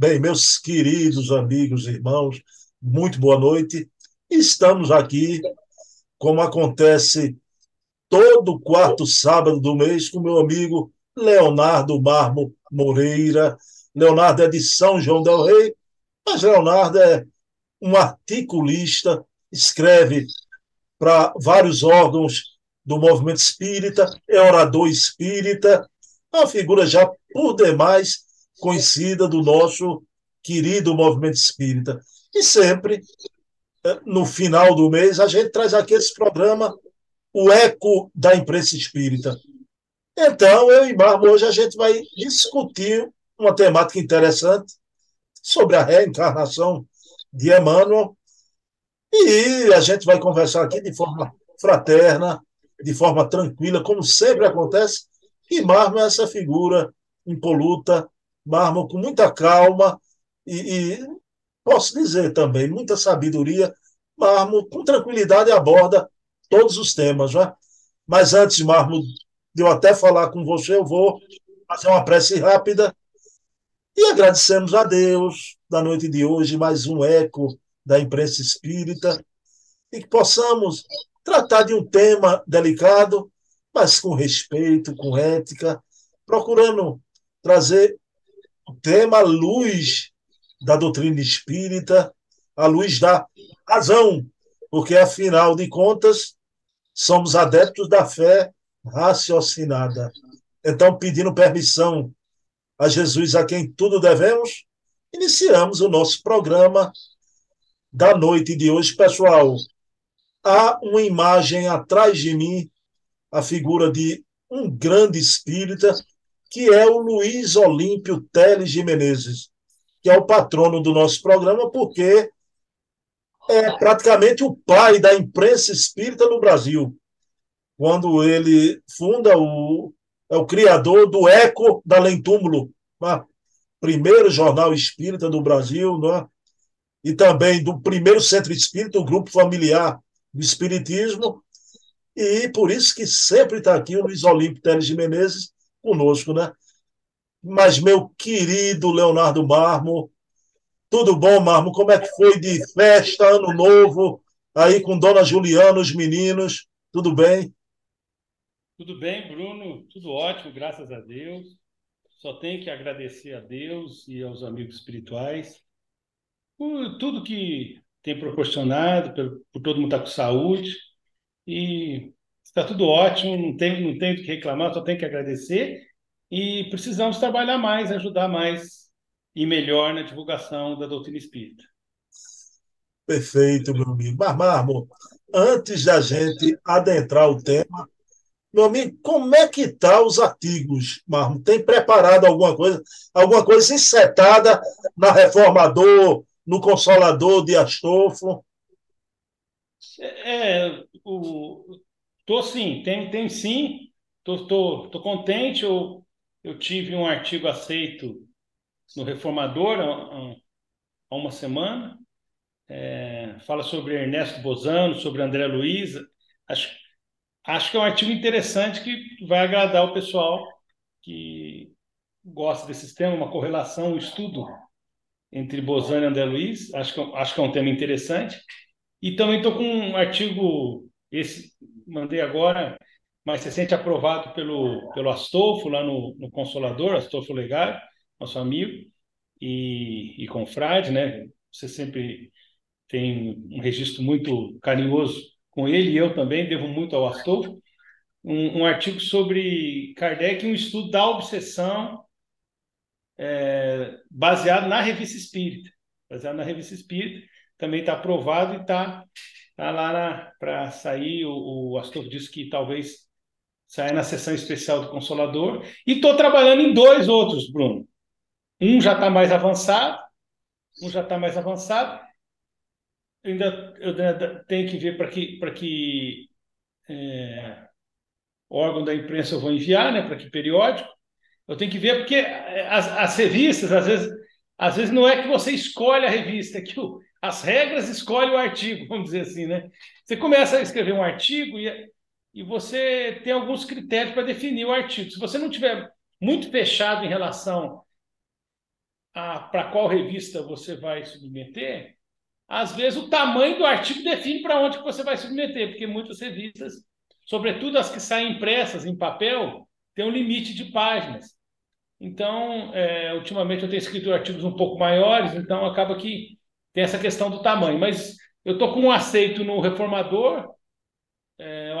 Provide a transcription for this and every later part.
Bem, meus queridos amigos e irmãos, muito boa noite. Estamos aqui, como acontece todo quarto sábado do mês, com meu amigo Leonardo Marmo Moreira. Leonardo é de São João del Rei, mas Leonardo é um articulista, escreve para vários órgãos do movimento espírita, é orador espírita, uma figura já por demais conhecida do nosso querido movimento espírita. E sempre, eh, no final do mês, a gente traz aqui esse programa, o eco da imprensa espírita. Então, eu e Marmo, hoje a gente vai discutir uma temática interessante sobre a reencarnação de Emmanuel. E a gente vai conversar aqui de forma fraterna, de forma tranquila, como sempre acontece. E Marmo é essa figura impoluta, Marmo com muita calma e, e posso dizer também, muita sabedoria. Marmo com tranquilidade aborda todos os temas. Né? Mas antes, Marmo, de eu até falar com você, eu vou fazer uma prece rápida e agradecemos a Deus da noite de hoje, mais um eco da imprensa espírita, e que possamos tratar de um tema delicado, mas com respeito, com ética, procurando trazer o tema luz da doutrina espírita, à luz da razão, porque afinal de contas somos adeptos da fé raciocinada. Então, pedindo permissão a Jesus, a quem tudo devemos, iniciamos o nosso programa da noite de hoje, pessoal. Há uma imagem atrás de mim, a figura de um grande espírita, que é o Luiz Olímpio Teles de Menezes, que é o patrono do nosso programa, porque é praticamente o pai da imprensa espírita no Brasil. Quando ele funda o é o criador do Eco da Lentúmulo, né? primeiro jornal espírita do Brasil, né? e também do primeiro centro espírita, o grupo familiar do Espiritismo, e por isso que sempre está aqui o Luiz Olímpio Teles de Menezes conosco, né? Mas, meu querido Leonardo Marmo, tudo bom, Marmo? Como é que foi de festa, ano novo, aí com Dona Juliana, os meninos? Tudo bem? Tudo bem, Bruno, tudo ótimo, graças a Deus. Só tenho que agradecer a Deus e aos amigos espirituais por tudo que tem proporcionado, por, todo mundo estar com saúde. E está tudo ótimo, não tem, não tem do que reclamar, só tenho que agradecer. E precisamos trabalhar mais, ajudar mais e melhor na divulgação da doutrina espírita. Perfeito, meu amigo. Mas, Marmo, antes da gente adentrar o tema, meu amigo, como é que tá os artigos, Marmo? Tem preparado alguma coisa, alguma coisa insetada na Reformador, no Consolador de Astolfo? É, o, tô sim, tem, tem sim, tô, tô, tô contente, eu, eu tive um artigo aceito no Reformador há, há uma semana, é, fala sobre Ernesto Bozano, sobre André Luiz, acho acho que é um artigo interessante que vai agradar o pessoal que gosta desse tema, uma correlação, um estudo entre Bozano e André Luiz. Acho que, acho que é um tema interessante. E também estou com um artigo, esse mandei agora, mais recente, aprovado pelo, pelo Astolfo, lá no, no Consolador, Astolfo Legário, nosso amigo, e, e confrade, né? Você sempre tem um registro muito carinhoso com ele e eu também, devo muito ao Astolfo, um, um artigo sobre Kardec, um estudo da obsessão é, baseado na revista Espírita. Baseado na revista Espírita, também está aprovado e está tá lá para sair. O, o Astolfo disse que talvez saia na sessão especial do Consolador. E estou trabalhando em dois outros, Bruno. Um já está mais avançado, um já está mais avançado, ainda, eu ainda tenho que ver para que, para que é, órgão da imprensa eu vou enviar, né, para que periódico. Eu tenho que ver porque as, as, revistas, às vezes, às vezes não é que você escolhe a revista, é que o, as regras escolhem o artigo, vamos dizer assim, né? Você começa a escrever um artigo e, e você tem alguns critérios para definir o artigo. Se você não tiver muito fechado em relação para qual revista você vai submeter, às vezes o tamanho do artigo define para onde que você vai submeter, porque muitas revistas, sobretudo as que saem impressas em papel, têm um limite de páginas. Então, é, ultimamente eu tenho escrito artigos um pouco maiores, então acaba que tem essa questão do tamanho. Mas eu estou com um aceito no reformador, é,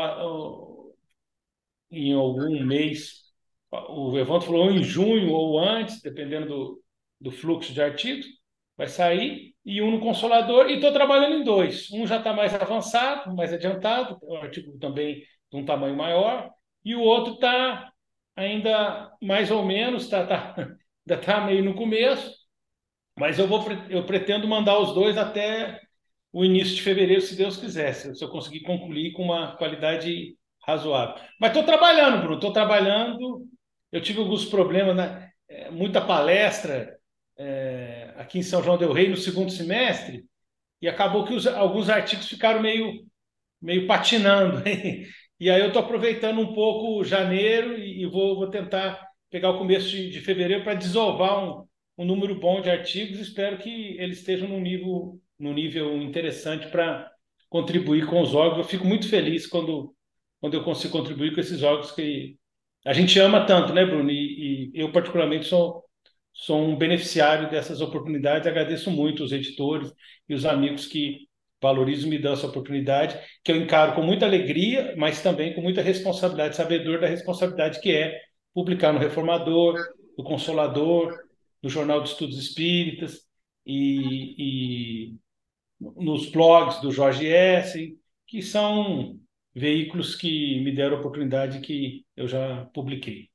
em algum mês, o Evandro falou em junho ou antes, dependendo do, do fluxo de artigos, vai sair, e um no Consolador, e estou trabalhando em dois. Um já está mais avançado, mais adiantado, o artigo também de um tamanho maior, e o outro está ainda mais ou menos, tá, tá, ainda está meio no começo, mas eu, vou, eu pretendo mandar os dois até o início de fevereiro, se Deus quiser, se eu conseguir concluir com uma qualidade razoável. Mas estou trabalhando, Bruno, estou trabalhando. Eu tive alguns problemas, né? Muita palestra é, aqui em São João del Rei no segundo semestre, e acabou que os, alguns artigos ficaram meio, meio patinando. e aí eu estou aproveitando um pouco janeiro e, e vou, vou tentar pegar o começo de, de fevereiro para desovar um, um número bom de artigos. Espero que eles estejam num nível no nível interessante para contribuir com os órgãos. Eu fico muito feliz quando, quando eu consigo contribuir com esses órgãos que a gente ama tanto, né, Bruno? E, e eu, particularmente, sou, sou um beneficiário dessas oportunidades. Agradeço muito os editores e os amigos que valorizam e me dão essa oportunidade, que eu encaro com muita alegria, mas também com muita responsabilidade, sabedor da responsabilidade que é publicar no Reformador, no Consolador, no Jornal de Estudos Espíritas e, e nos blogs do Jorge S., que são veículos que me deram oportunidade que eu já publiquei.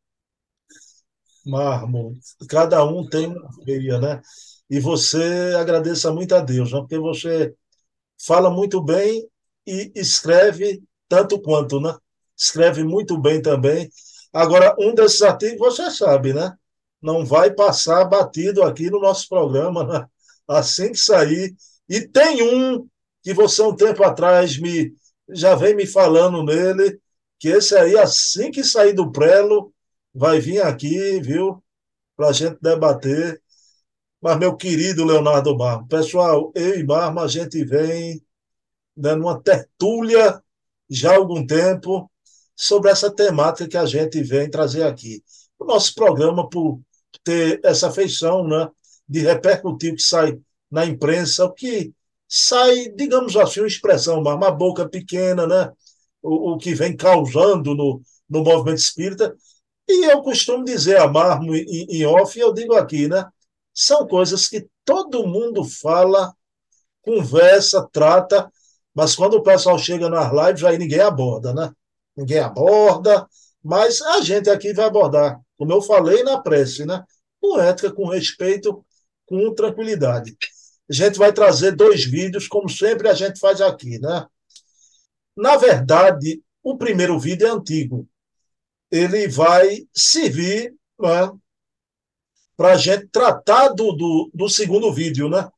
Marmo, cada um tem uma veia, né? E você agradeça muito a Deus, né? porque você fala muito bem e escreve tanto quanto, né? Escreve muito bem também. Agora, um desses artigos, você sabe, né? Não vai passar batido aqui no nosso programa, né? Assim que sair, e tem um que você, um tempo atrás, me já vem me falando nele, que esse aí, assim que sair do prelo, vai vir aqui, viu, para a gente debater. Mas, meu querido Leonardo Marmo, pessoal, eu e Marmo, a gente vem dando uma tertúlia já há algum tempo sobre essa temática que a gente vem trazer aqui. O nosso programa, por ter essa feição né, de repercutir o que sai na imprensa, o que sai, digamos assim, uma expressão, uma, uma boca pequena, né? O, o, que vem causando no, no movimento espírita. E eu costumo dizer a Marmo em, em off, e eu digo aqui, né? São coisas que todo mundo fala, conversa, trata, mas quando o pessoal chega nas lives, aí ninguém aborda, né? Ninguém aborda, mas a gente aqui vai abordar, como eu falei na prece, né? Com ética, com respeito, com tranquilidade a gente vai trazer dois vídeos, como sempre a gente faz aqui, né? Na verdade, o primeiro vídeo é antigo. Ele vai servir né, para a gente tratar do, do, do, segundo vídeo, né?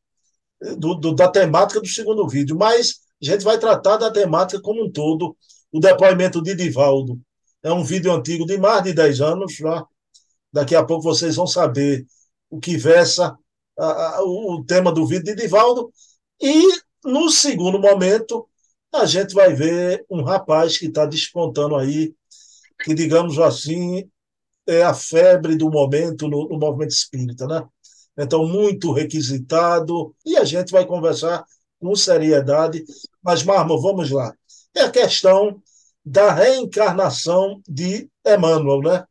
Do, do, da temática do segundo vídeo, mas a gente vai tratar da temática como um todo. O depoimento de Divaldo é um vídeo antigo de mais de 10 anos. Né? Daqui a pouco vocês vão saber o que versa a, a, o tema do vídeo de Divaldo. E, no segundo momento, a gente vai ver um rapaz que está despontando aí, que, digamos assim, é a febre do momento no, no movimento espírita, né? Então, muito requisitado, e a gente vai conversar com seriedade. Mas, Marmo, vamos lá. É a questão da reencarnação de Emmanuel, né?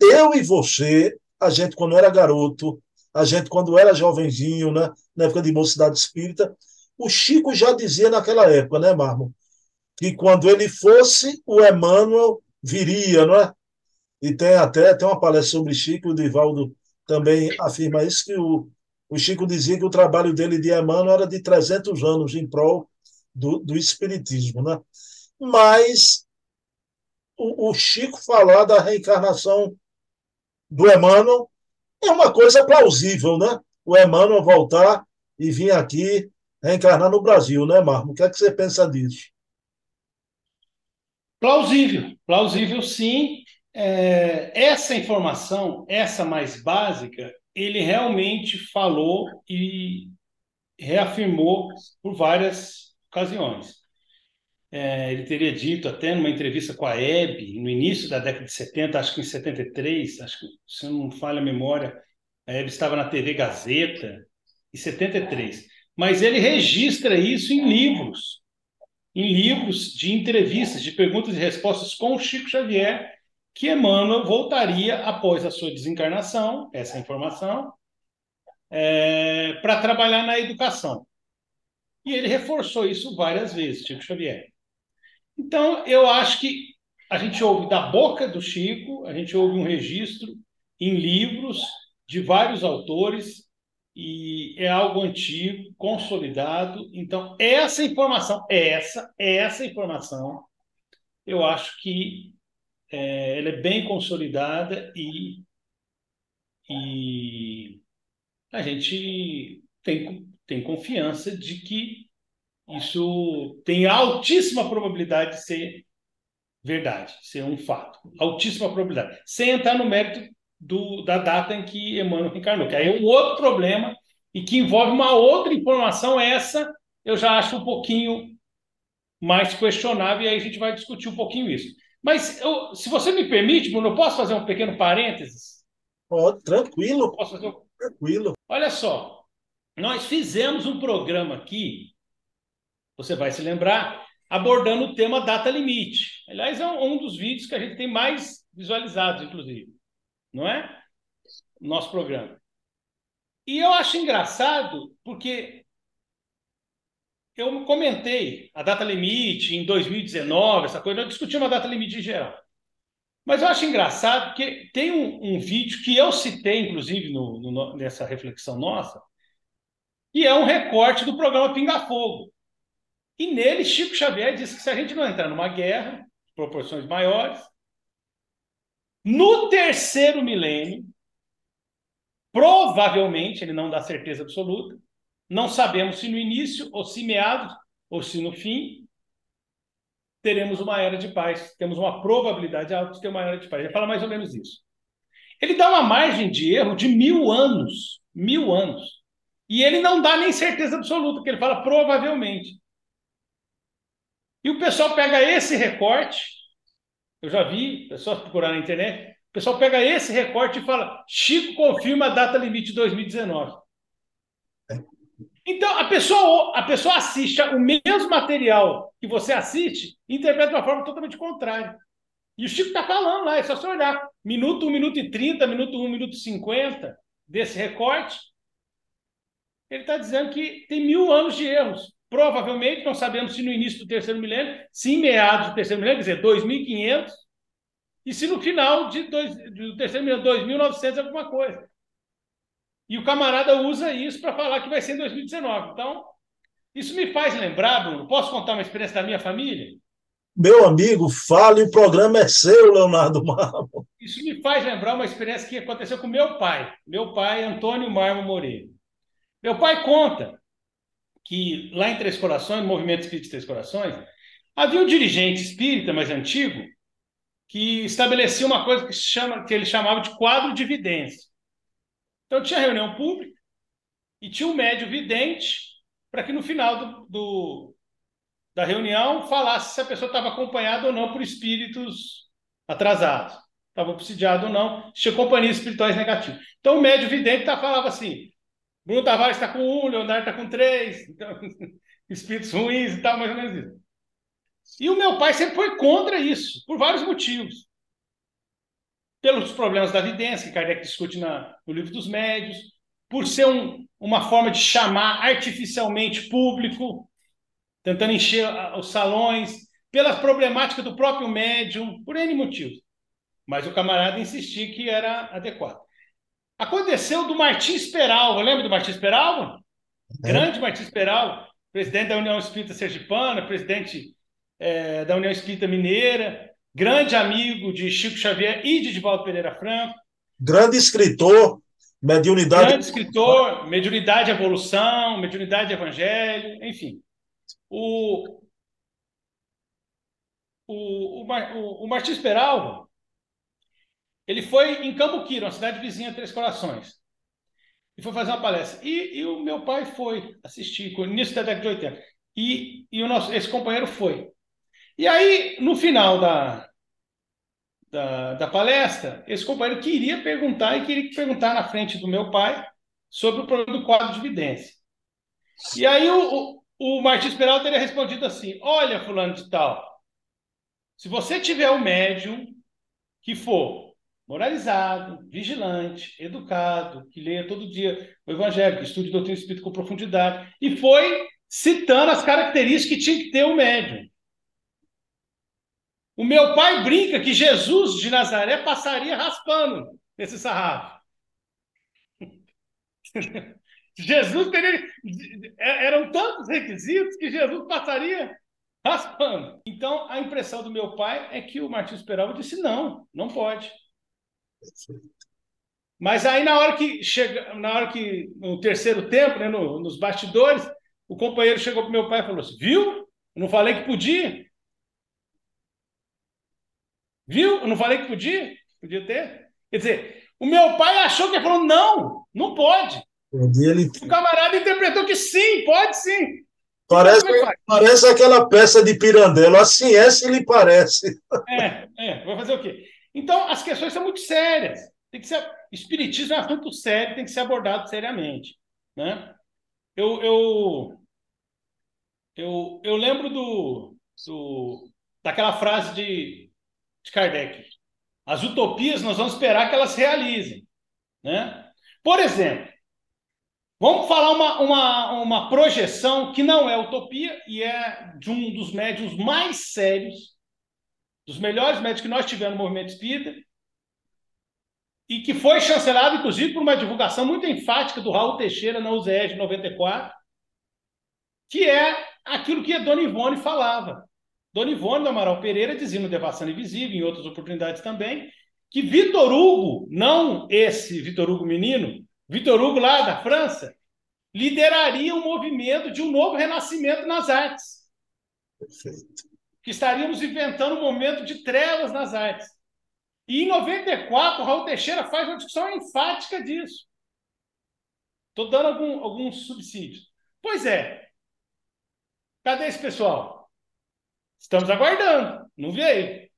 Eu e você, a gente, quando era garoto, a gente, quando era jovenzinho, né, na época de mocidade espírita, o Chico já dizia naquela época, né, Marmo, que quando ele fosse, o Emmanuel viria, não é? E tem até tem uma palestra sobre Chico, o Divaldo também afirma isso, que o, o Chico dizia que o trabalho dele de Emmanuel era de 300 anos em prol do, do Espiritismo, né? Mas o, o Chico falar da reencarnação do Emmanuel é uma coisa plausível, né? O Emmanuel voltar e vir aqui reencarnar no Brasil, né, Marmo? O que é que você pensa disso? Plausível, plausível sim. É, essa informação, essa mais básica, ele realmente falou e reafirmou por várias ocasiões. É, ele teria dito até numa entrevista com a Hebe, no início da década de 70, acho que em 73, acho que, se não falha a memória, a Hebe estava na TV Gazeta, em 73. Mas ele registra isso em livros, em livros de entrevistas, de perguntas e respostas com o Chico Xavier, que Emmanuel voltaria após a sua desencarnação, essa informação, é, para trabalhar na educação. E ele reforçou isso várias vezes, Chico Xavier. Então, eu acho que a gente ouve da boca do Chico, a gente ouve um registro em livros de vários autores, e é algo antigo, consolidado. Então, essa informação, essa, essa informação, eu acho que é, ela é bem consolidada e, e a gente tem, tem confiança de que isso tem altíssima probabilidade de ser verdade, ser um fato. Altíssima probabilidade. Sem entrar no mérito do, da data em que Emmanuel reencarnou, que aí é um outro problema e que envolve uma outra informação, essa eu já acho um pouquinho mais questionável, e aí a gente vai discutir um pouquinho isso. Mas eu, se você me permite, Bruno, eu posso fazer um pequeno parênteses? Oh, tranquilo. Posso fazer um... Tranquilo. Olha só, nós fizemos um programa aqui, você vai se lembrar, abordando o tema data limite. Aliás, é um dos vídeos que a gente tem mais visualizados, inclusive não é? Nosso programa. E eu acho engraçado porque eu comentei a data limite em 2019, essa coisa, eu discuti uma data limite em geral. Mas eu acho engraçado porque tem um, um vídeo que eu citei, inclusive, no, no, nessa reflexão nossa, e é um recorte do programa Pinga Fogo. E nele, Chico Xavier disse que se a gente não entrar numa guerra, proporções maiores, no terceiro milênio, provavelmente, ele não dá certeza absoluta, não sabemos se no início, ou se meados, ou se no fim, teremos uma era de paz. Temos uma probabilidade alta de ter uma era de paz. Ele fala mais ou menos isso. Ele dá uma margem de erro de mil anos. Mil anos. E ele não dá nem certeza absoluta, porque ele fala provavelmente. E o pessoal pega esse recorte eu já vi pessoas procurar na internet. O pessoal pega esse recorte e fala: Chico confirma a data limite de 2019. Então, a pessoa, a pessoa assiste o mesmo material que você assiste e interpreta de uma forma totalmente contrária. E o Chico está falando lá, é só você olhar. Minuto 1, minuto e 30, minuto 1, minuto e 50 desse recorte. Ele está dizendo que tem mil anos de erros. Provavelmente, não sabemos se no início do terceiro milênio, se em meados do terceiro milênio, quer dizer, 2500, e se no final de dois, do terceiro milênio, 2900 alguma coisa. E o camarada usa isso para falar que vai ser em 2019. Então, isso me faz lembrar, Bruno, posso contar uma experiência da minha família? Meu amigo, fale, o programa é seu, Leonardo Marmo. Isso me faz lembrar uma experiência que aconteceu com meu pai, meu pai, Antônio Marmo Moreira. Meu pai conta que lá em Três Corações, no Movimento Espírita Três Corações, havia um dirigente espírita mais antigo que estabelecia uma coisa que, chama, que ele chamava de quadro de vidência. Então tinha reunião pública e tinha um médio vidente para que no final do, do, da reunião falasse se a pessoa estava acompanhada ou não por espíritos atrasados, estava obsidiado ou não, tinha companhias espirituais negativas. Então o médio vidente tá, falava assim, Bruno Tavares está com um, Leonardo está com três, então, espíritos ruins e tal, mais ou menos isso. E o meu pai sempre foi contra isso, por vários motivos. Pelos problemas da vidência, que Kardec discute na, no livro dos médios, por ser um, uma forma de chamar artificialmente público, tentando encher os salões, pela problemática do próprio médium, por N motivos. Mas o camarada insistia que era adequado. Aconteceu do Martins Peralva, lembra do Martins Peralva? É. Grande Martins Peralva, presidente da União Espírita Sergipana, presidente é, da União Espírita Mineira, grande amigo de Chico Xavier e de Divaldo Pereira Franco. Grande escritor, mediunidade. Grande escritor, mediunidade evolução, mediunidade evangelho, enfim. O, o, o, o Martins Peralva ele foi em Cambuquira, uma cidade vizinha Três Corações. e foi fazer uma palestra. E, e o meu pai foi assistir, no início da década de 80. E, e o nosso, esse companheiro foi. E aí, no final da, da, da, palestra, esse companheiro queria perguntar e queria perguntar na frente do meu pai sobre o problema do quadro de evidência. E aí o, o, o Martins Peralta teria respondido assim: Olha, fulano de tal, se você tiver um médium que for moralizado, vigilante, educado, que leia todo dia o Evangelho, que estude doutrina espírita com profundidade, e foi citando as características que tinha que ter o médium. O meu pai brinca que Jesus de Nazaré passaria raspando esse sarrafo. Jesus teria. Eram tantos requisitos que Jesus passaria raspando. Então, a impressão do meu pai é que o Martins Peralva disse: não, não pode. Mas aí, na hora que chega, na hora que, no terceiro tempo, né, no, nos bastidores, o companheiro chegou para meu pai e falou assim: viu? Eu não falei que podia. Viu? Eu não falei que podia? Podia ter. Quer dizer, o meu pai achou que ele falou: não, não pode. Ele... O camarada interpretou que sim, pode sim. Parece, parece aquela peça de Pirandello, assim é se lhe parece. É, é, vai fazer o quê? Então, as questões são muito sérias. Tem que ser, espiritismo é um assunto sério, tem que ser abordado seriamente. Né? Eu, eu, eu, eu lembro do, do, daquela frase de de Kardec. As utopias nós vamos esperar que elas se realizem. Né? Por exemplo, vamos falar uma, uma, uma projeção que não é utopia e é de um dos médios mais sérios, dos melhores médios que nós tivemos no movimento espírita, e que foi chancelado, inclusive, por uma divulgação muito enfática do Raul Teixeira na UZE de 94, que é aquilo que a Dona Ivone falava. Dona Ivone do Amaral Pereira dizia no Devassando Invisível, em outras oportunidades também, que Vitor Hugo, não esse Vitor Hugo menino, Vitor Hugo lá da França, lideraria um movimento de um novo renascimento nas artes. Perfeito. Que estaríamos inventando um momento de trevas nas artes. E em 94, Raul Teixeira faz uma discussão enfática disso. Estou dando algum, alguns subsídios. Pois é. Cadê esse pessoal? Estamos aguardando, não veio.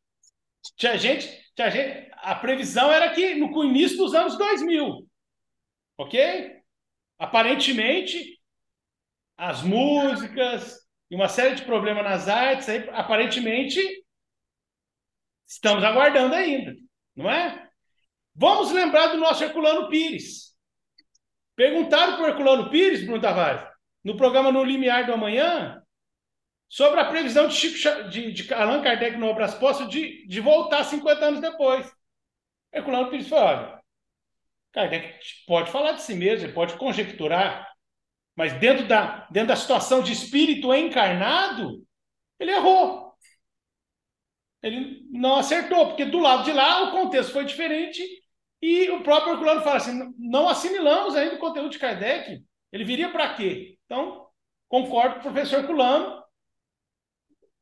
Tinha gente, tinha gente, a previsão era que no início dos anos 2000, ok? Aparentemente, as músicas e uma série de problemas nas artes, aí, aparentemente, estamos aguardando ainda, não é? Vamos lembrar do nosso Herculano Pires. Perguntaram para o Herculano Pires, Bruno Tavares, no programa No Limiar do Amanhã, sobre a previsão de, Chico, de, de Allan Kardec no Obras Postas de, de voltar 50 anos depois. Herculano Pires falou: olha, Kardec pode falar de si mesmo, ele pode conjecturar, mas dentro da, dentro da situação de espírito encarnado, ele errou. Ele não acertou, porque do lado de lá o contexto foi diferente e o próprio Herculano fala assim: não assimilamos ainda o conteúdo de Kardec. Ele viria para quê? Então, concordo com o professor Herculano,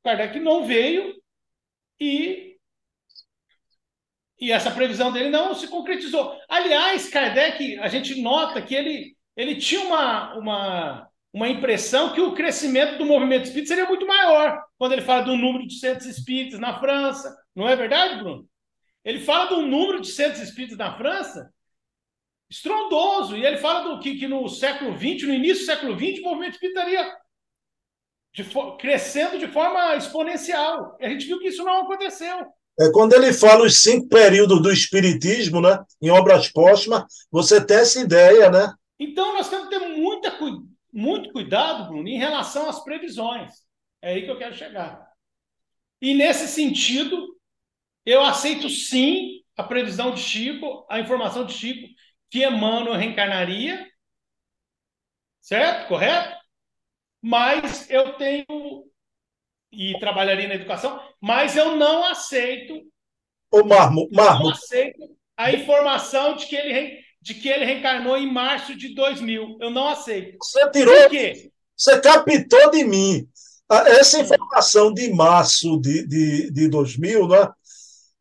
Kardec não veio e, e essa previsão dele não se concretizou. Aliás, Kardec, a gente nota que ele, ele tinha uma, uma, uma impressão que o crescimento do movimento espírita seria muito maior, quando ele fala do número de centros espíritas na França. Não é verdade, Bruno? Ele fala do número de centros espíritas na França estrondoso. E ele fala do que, que no século XX, no início do século XX, o movimento espírita estaria de crescendo de forma exponencial. E a gente viu que isso não aconteceu. É, quando ele fala os cinco períodos do Espiritismo, né, em obras póstumas, você tem essa ideia, né? Então, nós temos que ter muita, muito cuidado, Bruno, em relação às previsões. É aí que eu quero chegar. E nesse sentido, eu aceito sim a previsão de Chico, a informação de Chico, que Emmanuel reencarnaria. Certo? Correto? mas eu tenho e trabalharia na educação, mas eu não aceito o Marmo, Marmo. não aceito a informação de que ele de que ele reencarnou em março de 2000. Eu não aceito. Você tirou Por quê? Você captou de mim essa informação de março de, de, de 2000, né?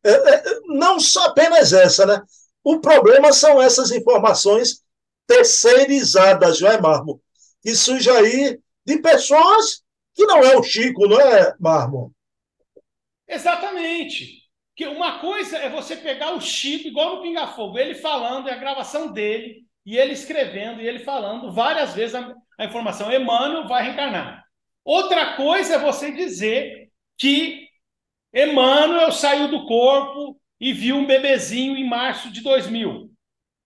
É, é, não só apenas essa, né? O problema são essas informações terceirizadas, não é, Marmo? Que surge aí de pessoas que não é o Chico, não é, Marmo? Exatamente. Que uma coisa é você pegar o Chico, igual no Pinga Fogo, ele falando, é a gravação dele, e ele escrevendo, e ele falando várias vezes a, a informação. Emmanuel vai reencarnar. Outra coisa é você dizer que Emmanuel saiu do corpo e viu um bebezinho em março de 2000.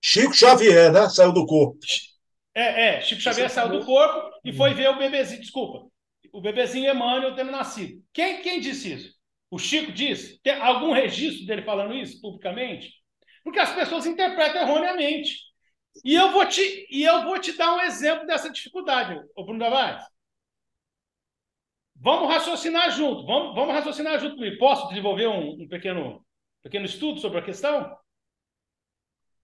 Chico Xavier, né? Saiu do corpo. É, é. Chico Xavier saiu do corpo e foi ver o bebezinho. Desculpa. O bebezinho Emmanuel tendo nascido. Quem, quem disse isso? O Chico disse? Tem algum registro dele falando isso publicamente? Porque as pessoas interpretam erroneamente. E eu vou te, e eu vou te dar um exemplo dessa dificuldade, o Bruno Tavares. Vamos raciocinar junto. Vamos, vamos raciocinar junto comigo. Posso desenvolver um, um pequeno, pequeno estudo sobre a questão?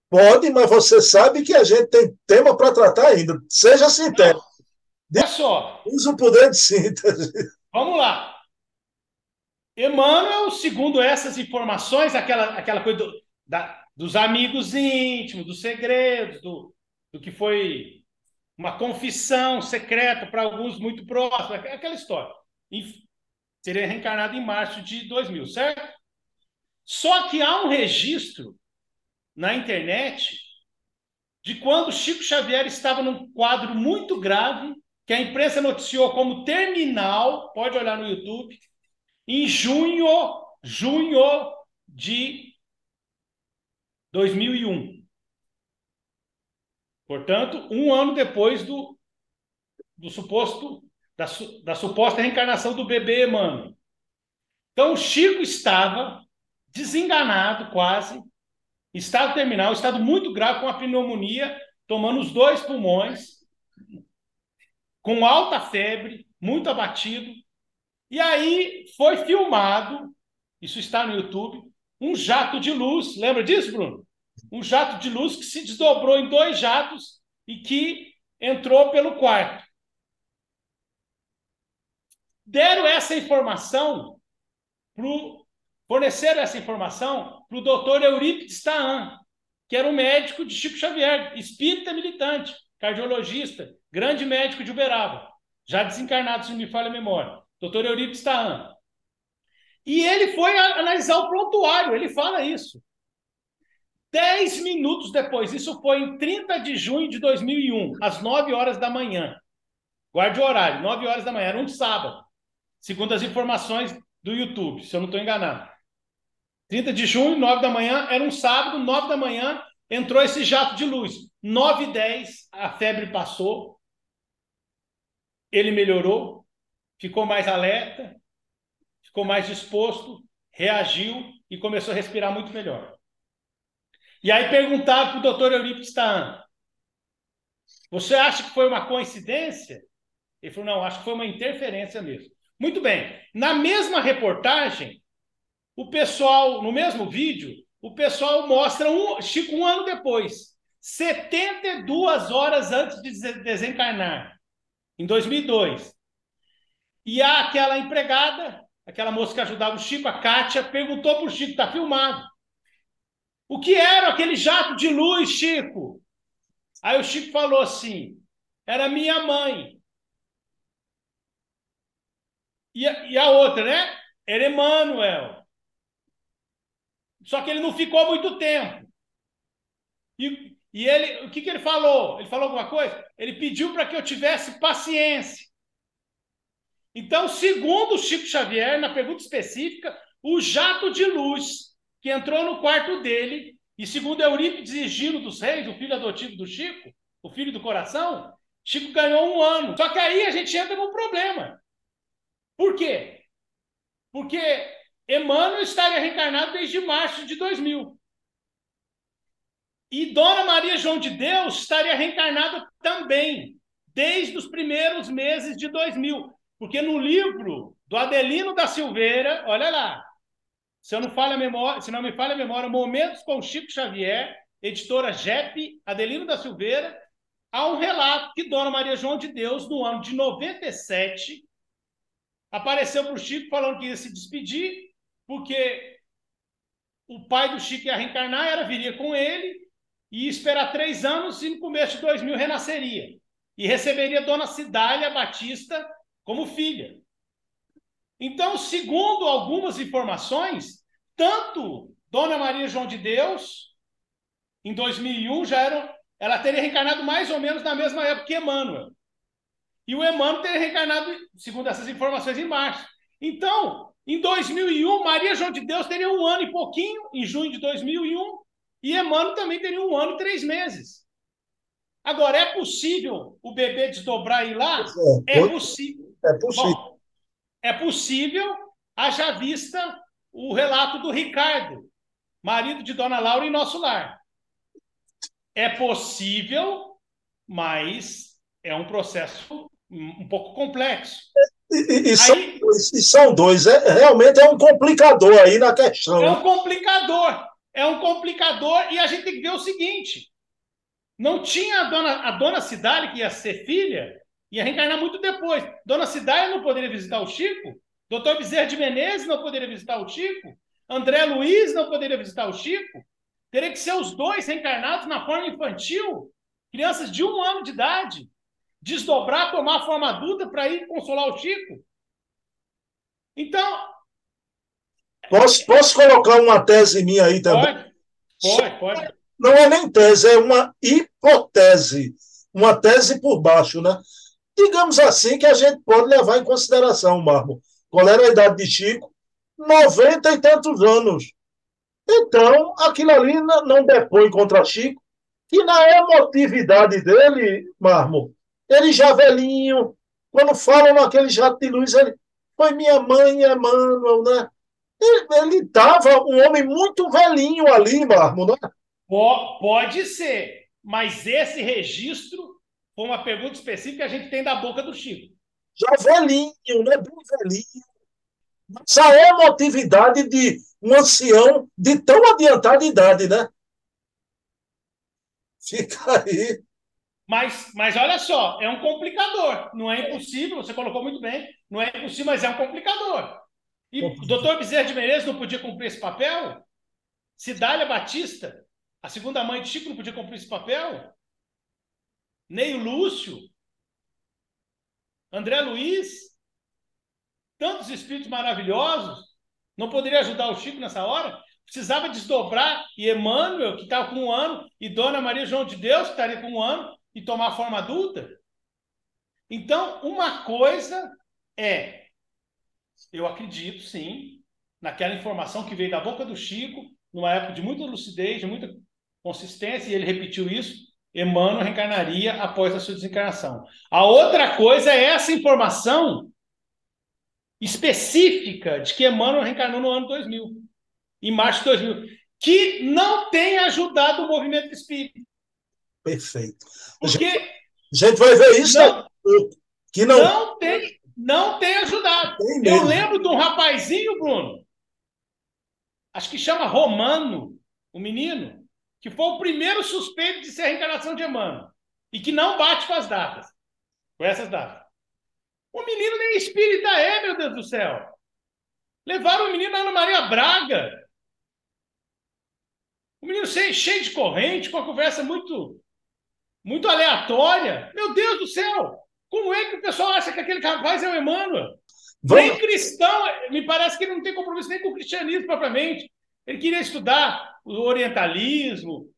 Pode, mas você sabe que a gente tem tema para tratar ainda. Seja sintético. Olha só. Usa o poder de síntese. Vamos lá. Emmanuel, segundo essas informações, aquela, aquela coisa do, da, dos amigos íntimos, dos segredos, do, do que foi uma confissão secreta para alguns muito próximos, aquela história. Seria reencarnado em março de 2000, certo? Só que há um registro na internet de quando Chico Xavier estava num quadro muito grave, que a imprensa noticiou como terminal, pode olhar no YouTube, em junho, junho de 2001. Portanto, um ano depois do, do suposto da, da suposta reencarnação do bebê Emmanuel. Então, Chico estava desenganado quase, estado terminal, estado muito grave, com a pneumonia, tomando os dois pulmões, com alta febre, muito abatido. E aí foi filmado, isso está no YouTube, um jato de luz. Lembra disso, Bruno? Um jato de luz que se desdobrou em dois jatos e que entrou pelo quarto. Deram essa informação pro forneceram essa informação para o doutor Eurípides Taan, que era um médico de Chico Xavier, espírita militante, cardiologista, grande médico de Uberaba, já desencarnado, se não me falha a memória. Doutor Eurípides Taan. E ele foi analisar o prontuário, ele fala isso. Dez minutos depois, isso foi em 30 de junho de 2001, às 9 horas da manhã. Guarde o horário, 9 horas da manhã, era um sábado, segundo as informações do YouTube, se eu não estou enganado. 30 de junho, 9 da manhã, era um sábado, 9 da manhã, entrou esse jato de luz. 9 e 10, a febre passou, ele melhorou, ficou mais alerta, ficou mais disposto, reagiu e começou a respirar muito melhor. E aí perguntava para o doutor Eurípides Taan, você acha que foi uma coincidência? Ele falou, não, acho que foi uma interferência mesmo. Muito bem. Na mesma reportagem, o pessoal, no mesmo vídeo, o pessoal mostra um Chico um ano depois, 72 horas antes de desencarnar, em 2002. E aquela empregada, aquela moça que ajudava o Chico, a Kátia, perguntou para o Chico, está filmado. O que era aquele jato de luz, Chico? Aí o Chico falou assim: era minha mãe. E a, e a outra, né? Era Emmanuel. Só que ele não ficou muito tempo. E, e ele, o que, que ele falou? Ele falou alguma coisa? Ele pediu para que eu tivesse paciência. Então, segundo Chico Xavier, na pergunta específica, o jato de luz que entrou no quarto dele, e segundo Eurípides e Gino dos Reis, o filho adotivo do Chico, o filho do coração, Chico ganhou um ano. Só que aí a gente entra num problema. Por quê? Porque Emmanuel estaria reencarnado desde março de 2000. E Dona Maria João de Deus estaria reencarnada também, desde os primeiros meses de 2000. Porque no livro do Adelino da Silveira, olha lá, se, eu não falha a memória, se não me falha a memória, Momentos com Chico Xavier, editora JEP, Adelino da Silveira, há um relato que Dona Maria João de Deus, no ano de 97, apareceu para o Chico falando que ia se despedir porque o pai do Chico ia reencarnar, era viria com ele, e esperar três anos e no começo de 2000 renasceria. E receberia Dona Cidália Batista como filha. Então, segundo algumas informações, tanto Dona Maria João de Deus, em 2001, já era, ela teria reencarnado mais ou menos na mesma época que Emmanuel. E o Emmanuel teria reencarnado, segundo essas informações, em março. Então, em 2001, Maria João de Deus teria um ano e pouquinho, em junho de 2001, e Emmanuel também teria um ano e três meses. Agora, é possível o bebê desdobrar e ir lá? É, é possível. É possível. Bom, é possível, haja vista o relato do Ricardo, marido de Dona Laura em nosso lar. É possível, mas é um processo um pouco complexo. E, e, são, e são dois, é, realmente é um complicador aí na questão. É um complicador, é um complicador, e a gente tem que ver o seguinte: não tinha a dona, a dona Cidade, que ia ser filha, ia reencarnar muito depois. Dona Cidade não poderia visitar o Chico, doutor Bezerra de Menezes não poderia visitar o Chico, André Luiz não poderia visitar o Chico. Teria que ser os dois reencarnados na forma infantil, crianças de um ano de idade desdobrar, tomar a forma adulta para ir consolar o Chico. Então. Posso, posso colocar uma tese minha aí também? Pode, pode, pode. Não é nem tese, é uma hipótese. Uma tese por baixo, né? Digamos assim que a gente pode levar em consideração, Marmo. Qual era a idade de Chico? 90 e tantos anos. Então, aquilo ali não depõe contra Chico, que na emotividade dele, Marmo, ele já velhinho, quando falam naquele jato de luz, ele foi minha mãe, Emmanuel, né? Ele estava um homem muito velhinho ali, Marmo, né? Pode ser, mas esse registro foi uma pergunta específica que a gente tem da boca do Chico. Já velhinho, né? Bem velhinho. Essa emotividade de um ancião de tão adiantada idade, né? Fica aí. Mas, mas olha só, é um complicador. Não é impossível, você colocou muito bem, não é impossível, mas é um complicador. E o doutor Bezerra de Menezes não podia cumprir esse papel? Cidália Batista, a segunda mãe de Chico, não podia cumprir esse papel? Neio Lúcio, André Luiz, tantos espíritos maravilhosos, não poderia ajudar o Chico nessa hora? Precisava desdobrar, e Emmanuel, que estava com um ano, e Dona Maria João de Deus, que estaria com um ano, e tomar forma adulta? Então, uma coisa é, eu acredito sim, naquela informação que veio da boca do Chico, numa época de muita lucidez, de muita consistência, e ele repetiu isso, Emmanuel reencarnaria após a sua desencarnação. A outra coisa é essa informação específica de que Emmanuel reencarnou no ano 2000, em março de 2000, que não tem ajudado o movimento espírita. Perfeito. Porque a gente vai ver isso não, que não, não tem não tem ajudado. Tem Eu lembro de um rapazinho, Bruno, acho que chama Romano, o menino, que foi o primeiro suspeito de ser a reencarnação de Emmanuel e que não bate com as datas, com essas datas. O menino nem espírita é, meu Deus do céu. Levaram o menino na Ana Maria Braga. O menino cheio de corrente, com a conversa muito muito aleatória. Meu Deus do céu! Como é que o pessoal acha que aquele rapaz é o Emmanuel? Vamos. Nem cristão, me parece que ele não tem compromisso nem com o cristianismo propriamente. Ele queria estudar o orientalismo.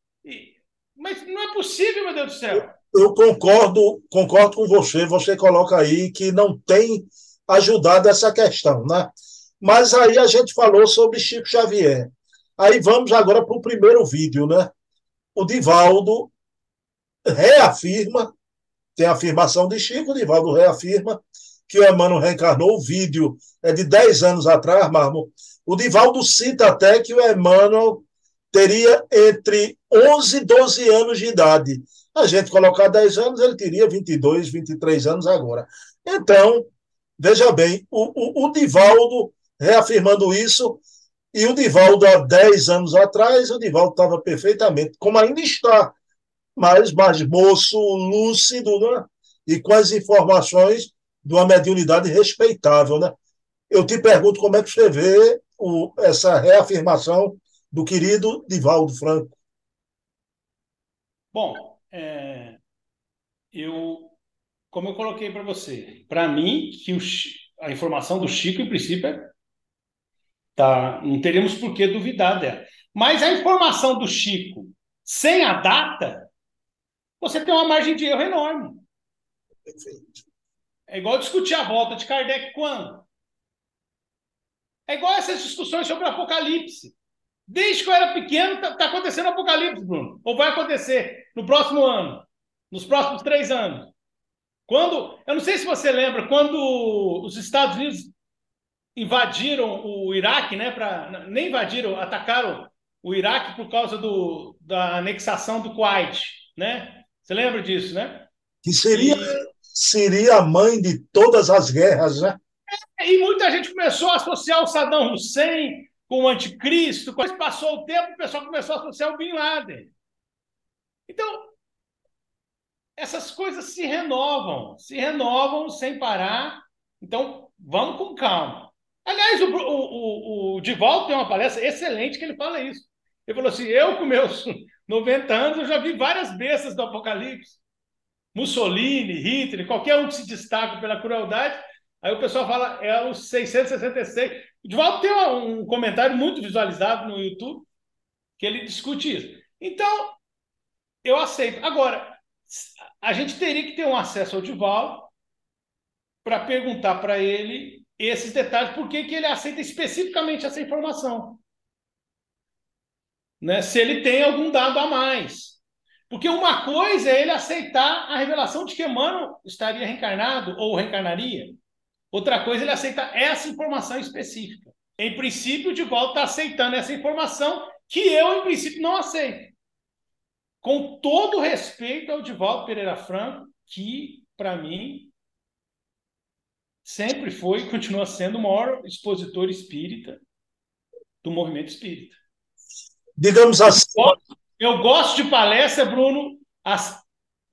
Mas não é possível, meu Deus do céu. Eu concordo, concordo com você. Você coloca aí que não tem ajudado essa questão, né? Mas aí a gente falou sobre Chico Xavier. Aí vamos agora para o primeiro vídeo, né? O Divaldo reafirma, tem a afirmação de Chico, Divaldo reafirma que o Emmanuel reencarnou, o vídeo é de 10 anos atrás, Marmo. O Divaldo cita até que o Emmanuel teria entre 11 e 12 anos de idade. A gente colocar 10 anos, ele teria 22, 23 anos agora. Então, veja bem, o, o, o Divaldo reafirmando isso, e o Divaldo, há 10 anos atrás, o Divaldo estava perfeitamente, como ainda está, mas mais moço, lúcido, né? e com as informações de uma mediunidade respeitável. Né? Eu te pergunto como é que você vê o, essa reafirmação do querido Divaldo Franco. Bom, é, eu, como eu coloquei para você, para mim que o, a informação do Chico, em princípio, é, tá, não teríamos por que duvidar dela. Mas a informação do Chico sem a data, você tem uma margem de erro enorme. É igual discutir a volta de Kardec quando? É igual essas discussões sobre o Apocalipse. Desde que eu era pequeno, está tá acontecendo Apocalipse, Bruno. Ou vai acontecer no próximo ano, nos próximos três anos. Quando, eu não sei se você lembra, quando os Estados Unidos invadiram o Iraque, né? Pra, nem invadiram, atacaram o Iraque por causa do, da anexação do Kuwait, né? Você lembra disso, né? Que seria, e... seria a mãe de todas as guerras, né? E muita gente começou a associar o Saddam Hussein com o anticristo. Quando passou o tempo, o pessoal começou a associar o Bin Laden. Então, essas coisas se renovam, se renovam sem parar. Então, vamos com calma. Aliás, o, o, o, o Divaldo tem uma palestra excelente que ele fala isso. Ele falou assim: eu, com meus 90 anos, eu já vi várias bestas do Apocalipse. Mussolini, Hitler, qualquer um que se destaque pela crueldade, Aí o pessoal fala, é o 666. O Divaldo tem um comentário muito visualizado no YouTube que ele discute isso. Então, eu aceito. Agora, a gente teria que ter um acesso ao Divaldo para perguntar para ele esses detalhes, por que, ele aceita especificamente essa informação. Né? Se ele tem algum dado a mais. Porque uma coisa é ele aceitar a revelação de que Emmanuel estaria reencarnado ou reencarnaria. Outra coisa, ele aceita essa informação específica. Em princípio, o Divaldo está aceitando essa informação que eu, em princípio, não aceito. Com todo respeito ao Divaldo Pereira Franco, que, para mim, sempre foi e continua sendo o maior expositor espírita do movimento espírita. Digamos assim. Eu gosto, de palestra, Bruno, as,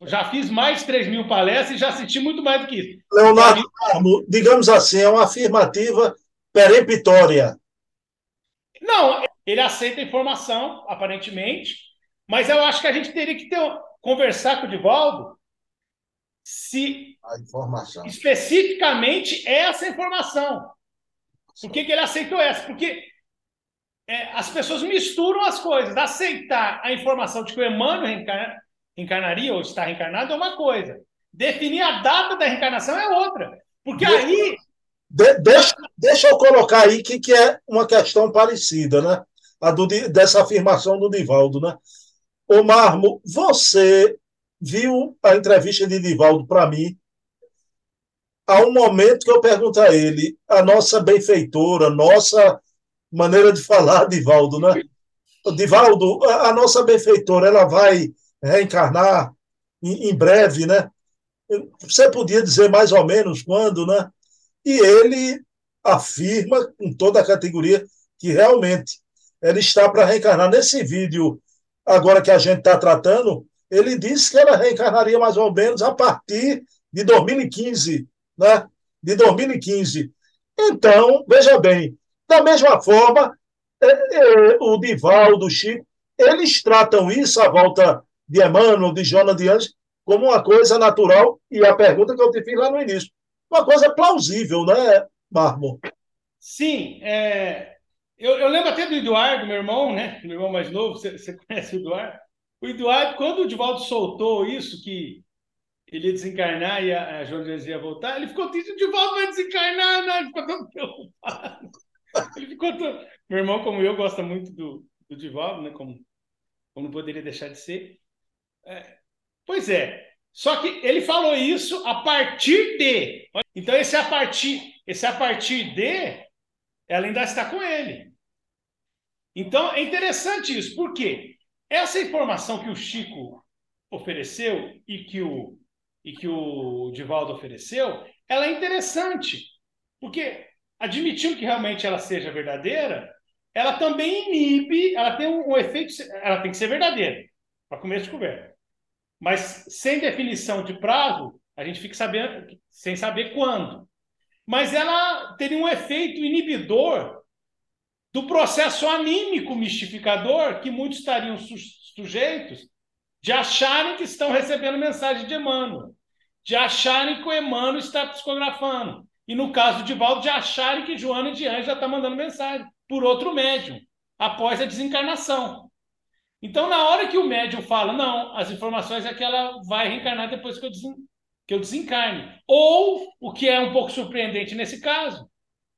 já fiz mais de 3 mil palestras e já assisti muito mais do que isso. Leonardo Carmo, digamos assim, é uma afirmativa peremptória. Não, ele aceita a informação, aparentemente, mas eu acho que a gente teria que ter, conversar com o Divaldo se a informação. especificamente essa informação. Por que, que ele aceitou essa? Porque é, as pessoas misturam as coisas. Aceitar a informação de que o Emmanuel reencarna, reencarnaria ou está reencarnado é uma coisa. Definir a data da reencarnação é outra. Porque deixa, aí. De, deixa, deixa eu colocar aí que, que é uma questão parecida, né? A do, dessa afirmação do Divaldo, né? Ô Marmo, você viu a entrevista de Divaldo para mim há um momento que eu pergunto a ele, a nossa benfeitora, nossa maneira de falar, Divaldo, né? Divaldo, a, a nossa benfeitora, ela vai reencarnar em, em breve, né? Você podia dizer mais ou menos quando, né? E ele afirma com toda a categoria que realmente ele está para reencarnar. Nesse vídeo, agora que a gente está tratando, ele disse que ela reencarnaria mais ou menos a partir de 2015, né? De 2015. Então, veja bem, da mesma forma, é, é, o Divaldo, o Chico, eles tratam isso à volta de Emmanuel, de Jonas de Anjos, como uma coisa natural, e a pergunta que eu te fiz lá no início, uma coisa plausível, né, Marmo? Sim, é... eu, eu, lembro até do Eduardo, meu irmão, né, meu irmão mais novo, você, você conhece o Eduardo? O Eduardo, quando o Divaldo soltou isso, que ele ia desencarnar e a, a Jonas ia voltar, ele ficou triste, o Divaldo vai desencarnar, né? ele ficou tão preocupado. Ele ficou tão... Meu irmão, como eu, gosta muito do, do Divaldo, né, como, como não poderia deixar de ser. É, pois é. Só que ele falou isso a partir de. Então, esse a partir, esse a partir de, ela ainda está com ele. Então, é interessante isso. Por quê? Essa informação que o Chico ofereceu e que o, e que o Divaldo ofereceu, ela é interessante. Porque, admitindo que realmente ela seja verdadeira, ela também inibe, ela tem um, um efeito, ela tem que ser verdadeira, para começo de conversa. Mas sem definição de prazo, a gente fica sabendo, sem saber quando. Mas ela teria um efeito inibidor do processo anímico mistificador que muitos estariam su sujeitos de acharem que estão recebendo mensagem de Emmanuel, de acharem que o Emmanuel está psicografando. E no caso de Valdo, de acharem que Joana de Anjos já está mandando mensagem por outro médium, após a desencarnação. Então, na hora que o médium fala, não, as informações é que ela vai reencarnar depois que eu, desen... que eu desencarne. Ou, o que é um pouco surpreendente nesse caso,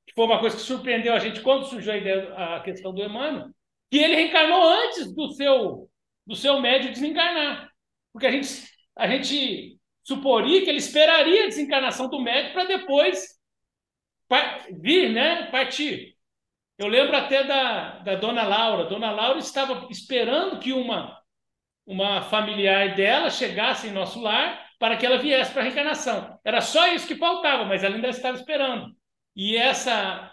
que foi uma coisa que surpreendeu a gente quando surgiu a ideia, a questão do Emmanuel, que ele reencarnou antes do seu, do seu médium desencarnar. Porque a gente, a gente suporia que ele esperaria a desencarnação do médium para depois vir, né, partir. Eu lembro até da, da dona Laura. Dona Laura estava esperando que uma, uma familiar dela chegasse em nosso lar para que ela viesse para a reencarnação. Era só isso que faltava, mas ela ainda estava esperando. E essa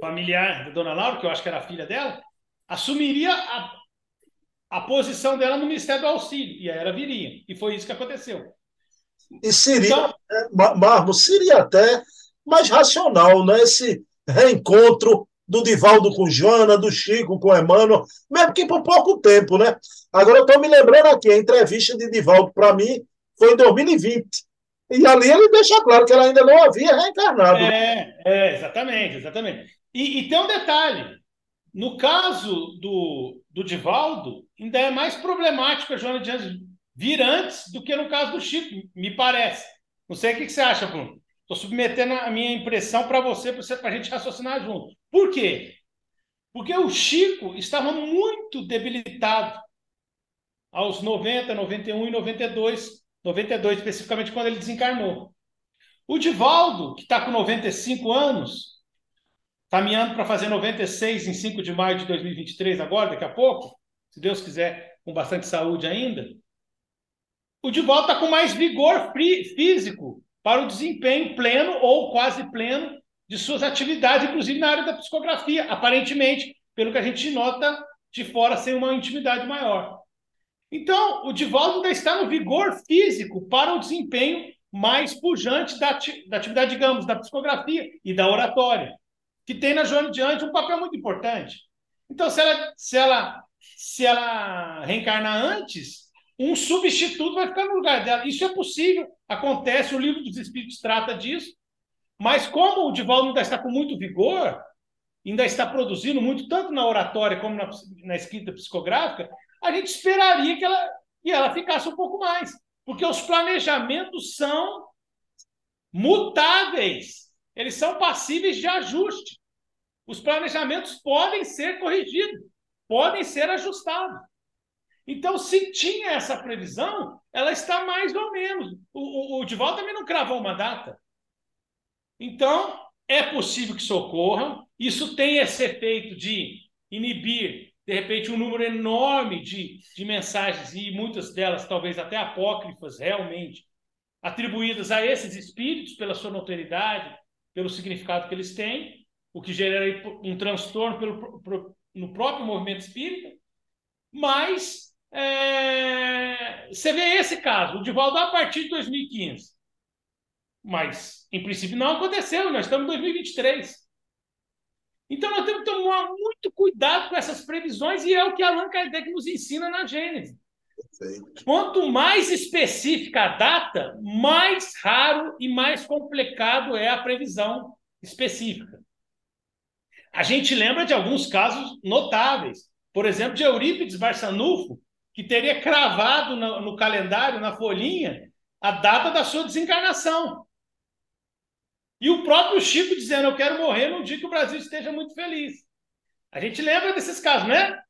familiar da dona Laura, que eu acho que era a filha dela, assumiria a, a posição dela no Ministério do Auxílio. E aí ela viria. E foi isso que aconteceu. E seria, então, é, Marmo, seria até mais racional, né? Esse reencontro do Divaldo com Joana, do Chico com Emmanuel, mesmo que por pouco tempo, né? Agora eu estou me lembrando aqui, a entrevista de Divaldo para mim foi em 2020. E ali ele deixa claro que ela ainda não havia reencarnado. É, é exatamente, exatamente. E, e, tem um detalhe: no caso do, do Divaldo, ainda é mais problemático a Joana de vir antes do que no caso do Chico, me parece. Não sei o que, que você acha, Bruno. Estou submetendo a minha impressão para você, para a gente raciocinar junto. Por quê? Porque o Chico estava muito debilitado aos 90, 91 e 92, 92 especificamente quando ele desencarnou. O Divaldo, que está com 95 anos, caminhando para fazer 96 em 5 de maio de 2023, agora, daqui a pouco, se Deus quiser, com bastante saúde ainda, o Divaldo está com mais vigor físico para o desempenho pleno ou quase pleno de suas atividades, inclusive na área da psicografia, aparentemente, pelo que a gente nota de fora, sem uma intimidade maior. Então, o Divaldo ainda está no vigor físico para o desempenho mais pujante da, da atividade, digamos, da psicografia e da oratória, que tem na Joana de Anjos um papel muito importante. Então, se ela, se ela, se ela reencarnar antes, um substituto vai ficar no lugar dela. Isso é possível, acontece, o livro dos Espíritos trata disso, mas como o Divaldo ainda está com muito vigor, ainda está produzindo muito, tanto na oratória como na, na escrita psicográfica, a gente esperaria que ela, que ela ficasse um pouco mais. Porque os planejamentos são mutáveis, eles são passíveis de ajuste. Os planejamentos podem ser corrigidos, podem ser ajustados. Então, se tinha essa previsão, ela está mais ou menos. O, o, o Divaldo também não cravou uma data. Então, é possível que socorram. Isso tem esse efeito de inibir, de repente, um número enorme de, de mensagens, e muitas delas talvez até apócrifas, realmente, atribuídas a esses espíritos pela sua notoriedade, pelo significado que eles têm, o que gera um transtorno pelo, pro, no próprio movimento espírita. Mas é, você vê esse caso, o Divaldo a partir de 2015. Mas, em princípio, não aconteceu, nós estamos em 2023. Então, nós temos que tomar muito cuidado com essas previsões, e é o que Allan Kardec nos ensina na Gênesis. Quanto mais específica a data, mais raro e mais complicado é a previsão específica. A gente lembra de alguns casos notáveis. Por exemplo, de Eurípides Barçanufo, que teria cravado no, no calendário, na folhinha, a data da sua desencarnação. E o próprio Chico dizendo: Eu quero morrer num dia que o Brasil esteja muito feliz. A gente lembra desses casos, né?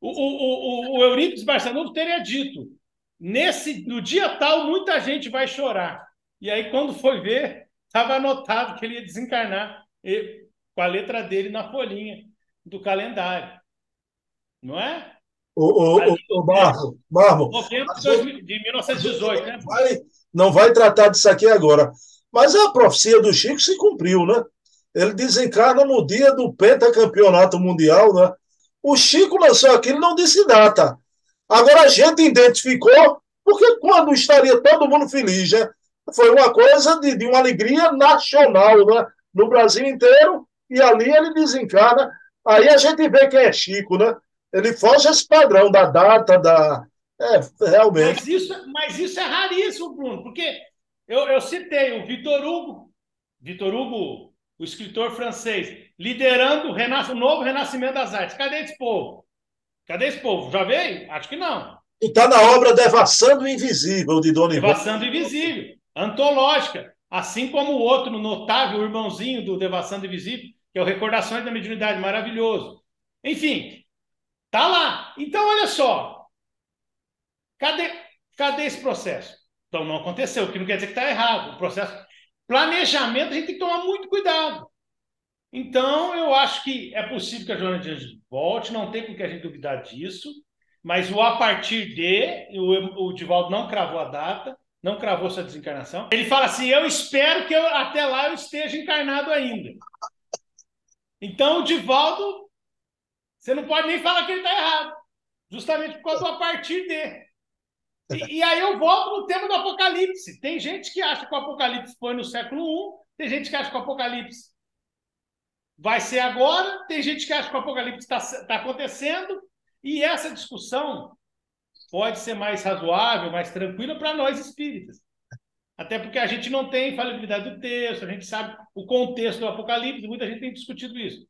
O, o, o, o Eurípides Barçanufo teria dito: nesse, no dia tal, muita gente vai chorar. E aí, quando foi ver, estava anotado que ele ia desencarnar e, com a letra dele na folhinha do calendário. Não é? O, o, o, o Marmo, Marmo. Novembro de 1918, né? Vai, não vai tratar disso aqui agora. Mas a profecia do Chico se cumpriu, né? Ele desencarna no dia do pentacampeonato mundial, né? O Chico lançou aquilo não disse data. Agora a gente identificou, porque quando estaria todo mundo feliz, né? Foi uma coisa de, de uma alegria nacional, né? No Brasil inteiro, e ali ele desencarna. Aí a gente vê quem é Chico, né? Ele foge esse padrão da data, da, É, realmente. Mas isso, mas isso é raríssimo, Bruno, porque eu, eu citei o Vitor Hugo, Vitor Hugo, o escritor francês, liderando o, renas, o novo renascimento das artes. Cadê esse povo? Cadê esse povo? Já veio? Acho que não. Está na obra Devassando o Invisível, de Dona Ivone. Devassando o Invisível, antológica. Assim como o outro notável, o irmãozinho do Devassando o Invisível, que é o Recordações da Mediunidade, maravilhoso. Enfim, tá lá. Então, olha só. Cadê, cadê esse processo? Então, não aconteceu, o que não quer dizer que está errado. O processo. Planejamento, a gente tem que tomar muito cuidado. Então, eu acho que é possível que a Joana Dias volte, não tem com que a gente duvidar disso, mas o a partir de, o, o Divaldo não cravou a data, não cravou sua desencarnação. Ele fala assim: Eu espero que eu, até lá eu esteja encarnado ainda. Então, o Divaldo, você não pode nem falar que ele está errado, justamente por causa do a partir de. E, e, aí eu volto no tema do Apocalipse. Tem gente que acha que o Apocalipse foi no século I, tem gente que acha que o Apocalipse vai ser agora, tem gente que acha que o Apocalipse está tá acontecendo, e essa discussão pode ser mais razoável, mais tranquila para nós espíritas. Até porque a gente não tem infalibilidade do texto, a gente sabe o contexto do Apocalipse, muita gente tem discutido isso.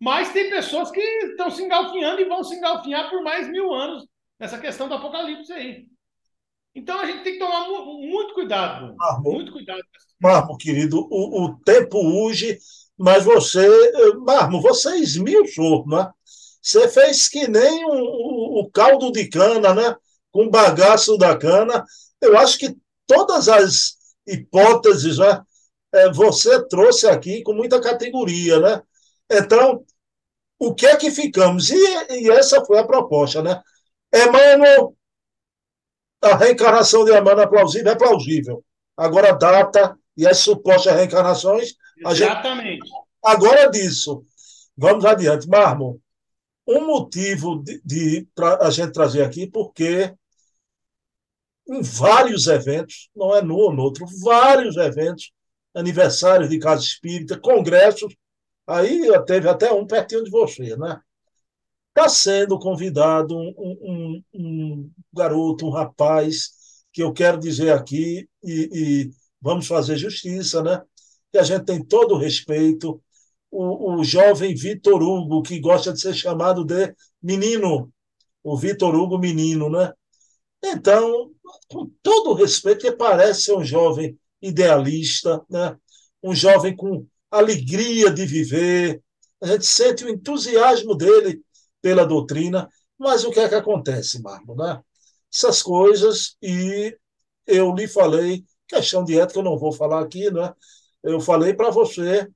Mas tem pessoas que estão se engalfinhando e vão se engalfinhar por mais mil anos nessa questão do Apocalipse aí. Então a gente tem que tomar muito cuidado, Marmo, muito cuidado. Marmo, querido, o, o tempo urge, mas você, Marmo, você esmiuçou, não é? Você fez que nem o, o caldo de cana, né? Com bagaço da cana. Eu acho que todas as hipóteses, né? É, você trouxe aqui com muita categoria, né? Então, o que é que ficamos? E, e essa foi a proposta, né? Emmanuel, a reencarnação de Emmanuel é plausível? É plausível. Agora, a data e as supostas reencarnações. Exatamente. Gente... Agora disso. Vamos adiante. Marmo, um motivo de, de a gente trazer aqui, porque em vários eventos, não é no ou no outro, vários eventos, aniversários de casa espírita, congressos, aí teve até um pertinho de você, né? Está sendo convidado um, um, um, garoto, um rapaz, que eu quero dizer aqui, e, e vamos fazer justiça, né? Que a gente tem todo o respeito, o, o jovem Vitor Hugo, que gosta de ser chamado de menino, o Vitor Hugo menino, né? Então, com todo o respeito, que parece ser um jovem idealista, né? um jovem com alegria de viver, a gente sente o entusiasmo dele pela doutrina, mas o que é que acontece, Marco? Né? Essas coisas, e eu lhe falei, questão de ética eu não vou falar aqui, né? eu falei para você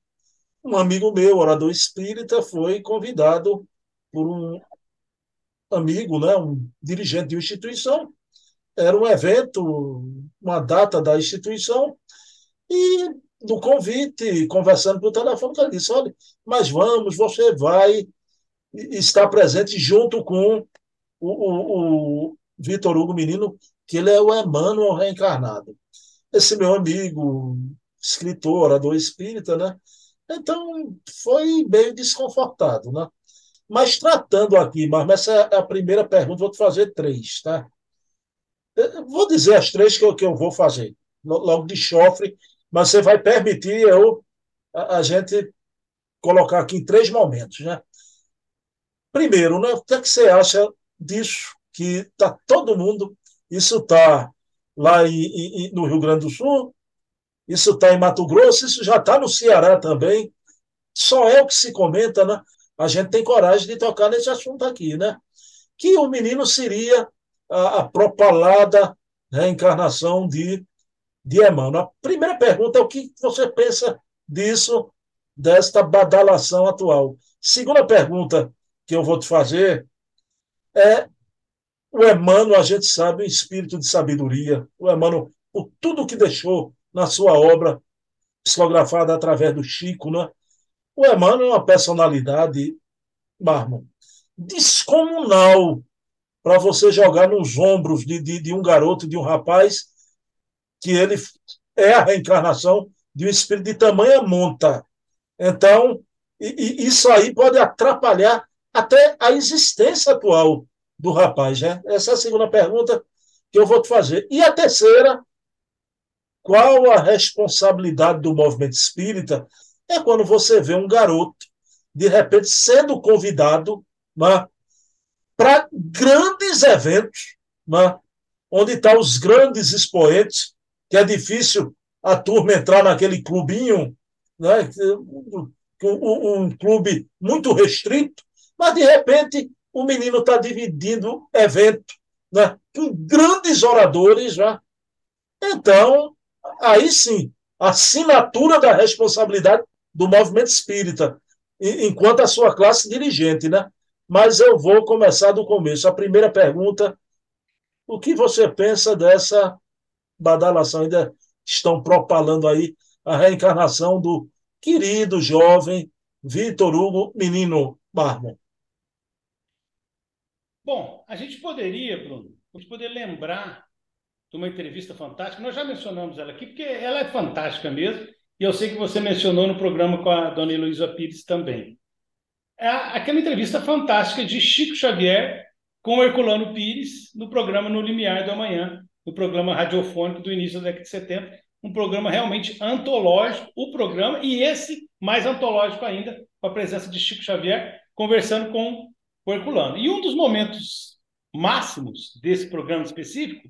um amigo meu, orador espírita, foi convidado por um amigo, né, um dirigente de instituição. Era um evento, uma data da instituição, e no convite, conversando pelo telefone, ele disse: Olha, mas vamos, você vai estar presente junto com o, o, o Vitor Hugo Menino, que ele é o Emmanuel reencarnado. Esse meu amigo, escritor, orador espírita, né? Então, foi meio desconfortado, né? Mas tratando aqui, mas essa é a primeira pergunta, vou te fazer três, tá? Eu vou dizer as três que eu, que eu vou fazer, logo de chofre, mas você vai permitir eu, a, a gente colocar aqui em três momentos, né? Primeiro, né, o que, é que você acha disso? Que está todo mundo, isso está lá em, em, no Rio Grande do Sul, isso está em Mato Grosso, isso já está no Ceará também. Só é o que se comenta, né? A gente tem coragem de tocar nesse assunto aqui, né? Que o menino seria a, a propalada reencarnação de, de Emmanuel. A primeira pergunta é o que você pensa disso, desta badalação atual. Segunda pergunta que eu vou te fazer é o Emmanuel, a gente sabe, o espírito de sabedoria. O Emmanuel, por tudo que deixou na sua obra, psicografada através do Chico, né? O Emmanuel é uma personalidade, Marmon, descomunal para você jogar nos ombros de, de, de, um garoto, de um rapaz, que ele é a reencarnação de um espírito de tamanha monta. Então, e, e isso aí pode atrapalhar até a existência atual do rapaz, né? Essa é a segunda pergunta que eu vou te fazer. E a terceira, qual a responsabilidade do movimento espírita? É quando você vê um garoto, de repente, sendo convidado né, para grandes eventos, né, onde estão tá os grandes expoentes, que é difícil a turma entrar naquele clubinho, né, um, clube muito restrito, mas de repente o menino está dividindo evento né, com grandes oradores. Né? Então, aí sim, a assinatura da responsabilidade do movimento espírita, enquanto a sua classe dirigente, né? Mas eu vou começar do começo. A primeira pergunta: o que você pensa dessa badalação? Ainda estão propalando aí a reencarnação do querido jovem Vitor Hugo Menino Marmon. Bom, a gente poderia, Bruno, a gente poderia lembrar de uma entrevista fantástica. Nós já mencionamos ela aqui, porque ela é fantástica mesmo. E eu sei que você mencionou no programa com a dona Heloísa Pires também. É aquela entrevista fantástica de Chico Xavier com Herculano Pires no programa No Limiar do Amanhã, no programa radiofônico do início da década de 70. Um programa realmente antológico, o programa, e esse mais antológico ainda, com a presença de Chico Xavier, conversando com o Herculano. E um dos momentos máximos desse programa específico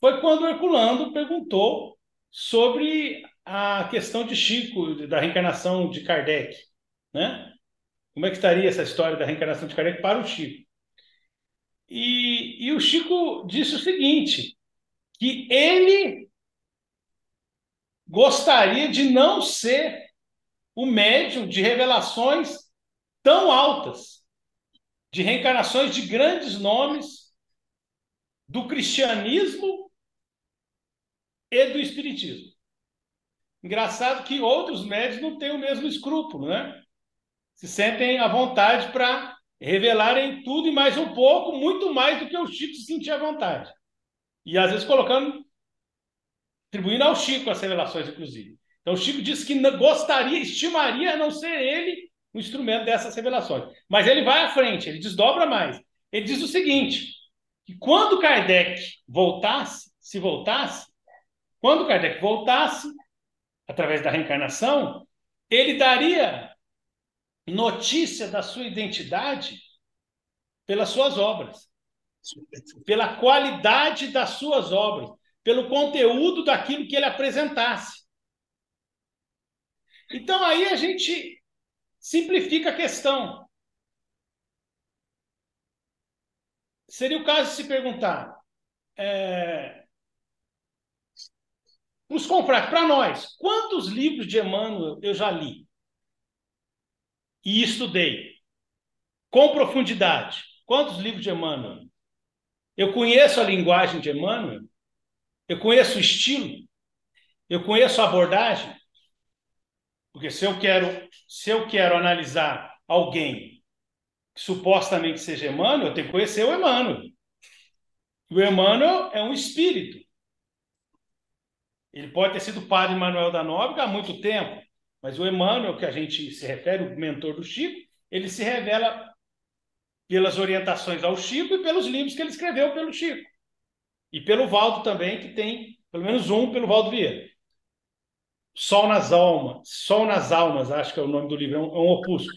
foi quando o Herculano perguntou sobre a questão de Chico, da reencarnação de Kardec. Né? Como é que estaria essa história da reencarnação de Kardec para o Chico? E, e o Chico disse o seguinte, que ele gostaria de não ser o médium de revelações tão altas de reencarnações de grandes nomes do cristianismo e do espiritismo. Engraçado que outros médios não têm o mesmo escrúpulo, né? Se sentem à vontade para revelarem tudo e mais um pouco, muito mais do que o Chico se sentia à vontade. E às vezes colocando, atribuindo ao Chico as revelações, inclusive. Então o Chico disse que gostaria, estimaria não ser ele o instrumento dessas revelações. Mas ele vai à frente, ele desdobra mais. Ele diz o seguinte: que quando Kardec voltasse, se voltasse, quando Kardec voltasse, através da reencarnação, ele daria notícia da sua identidade pelas suas obras, pela qualidade das suas obras, pelo conteúdo daquilo que ele apresentasse. Então aí a gente simplifica a questão. Seria o caso de se perguntar é, os confrades, para nós, quantos livros de Emmanuel eu já li e estudei com profundidade? Quantos livros de Emmanuel? Eu conheço a linguagem de Emmanuel? Eu conheço o estilo? Eu conheço a abordagem? Porque se eu quero, se eu quero analisar alguém que supostamente seja Emmanuel, eu tenho que conhecer o Emmanuel. O Emmanuel é um espírito. Ele pode ter sido padre Manuel da Nóbrega há muito tempo, mas o Emmanuel, que a gente se refere, o mentor do Chico, ele se revela pelas orientações ao Chico e pelos livros que ele escreveu pelo Chico. E pelo Valdo também, que tem pelo menos um pelo Valdo Vieira. Sol nas Almas, Sol nas Almas, acho que é o nome do livro, é um, é um opúsculo.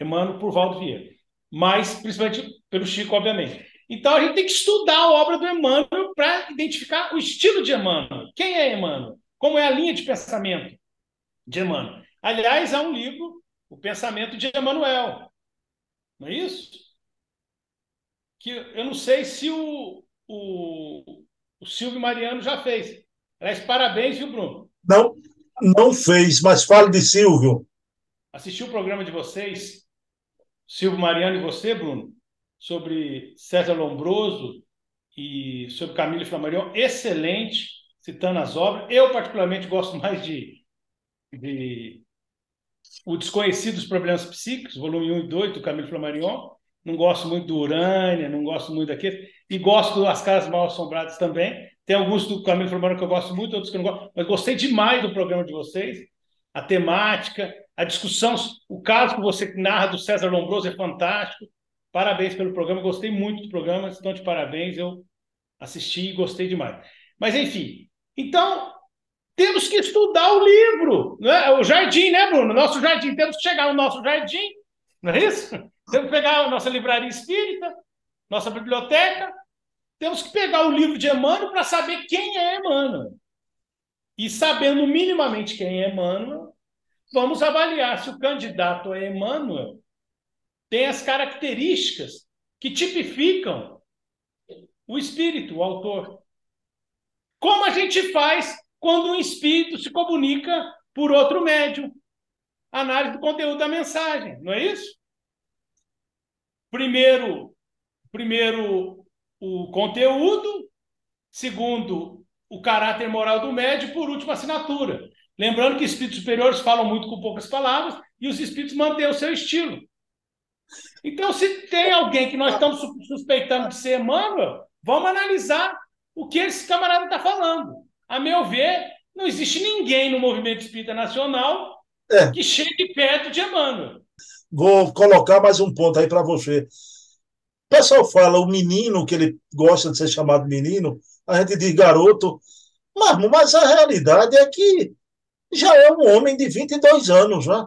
Emmanuel por Valdo Vieira. Mas, principalmente pelo Chico, obviamente. Então, a gente tem que estudar a obra do Emmanuel para identificar o estilo de Emmanuel. Quem é Emmanuel? Como é a linha de pensamento de Emmanuel? Aliás, há um livro, O Pensamento de Emmanuel. Não é isso? Que eu não sei se o, o, o Silvio Mariano já fez. Aliás, parabéns, viu, Bruno? Não, não fez, mas fale de Silvio. Assisti o programa de vocês, Silvio Mariano e você, Bruno, sobre César Lombroso e sobre Camilo Flammarion. Excelente, citando as obras. Eu, particularmente, gosto mais de, de O Desconhecido dos Problemas Psíquicos, volume 1 e 2, do Camilo Flammarion. Não gosto muito do Urânia, não gosto muito daquele. E gosto das Casas Mal Assombradas também. Tem alguns do Camilo Formando que eu gosto muito, outros que eu não gosto, mas gostei demais do programa de vocês. A temática, a discussão, o caso que você narra do César Lombroso é fantástico. Parabéns pelo programa, gostei muito do programa, estão de parabéns, eu assisti e gostei demais. Mas, enfim, então, temos que estudar o livro, né? o jardim, né, Bruno? Nosso jardim, temos que chegar no nosso jardim, não é isso? Temos que pegar a nossa livraria espírita, nossa biblioteca, temos que pegar o livro de Emmanuel para saber quem é Emmanuel. E sabendo minimamente quem é Emmanuel, vamos avaliar se o candidato a Emmanuel tem as características que tipificam o espírito, o autor. Como a gente faz quando um espírito se comunica por outro médium? Análise do conteúdo da mensagem, não é isso? Primeiro, primeiro o conteúdo, segundo o caráter moral do médium, por último a assinatura. Lembrando que espíritos superiores falam muito com poucas palavras e os espíritos mantêm o seu estilo. Então, se tem alguém que nós estamos suspeitando de ser Emmanuel, vamos analisar o que esse camarada está falando. A meu ver, não existe ninguém no movimento espírita nacional é. que chegue perto de Emmanuel. Vou colocar mais um ponto aí para você. O pessoal fala o menino, que ele gosta de ser chamado menino, a gente diz garoto, mas, mas a realidade é que já é um homem de 22 anos, né?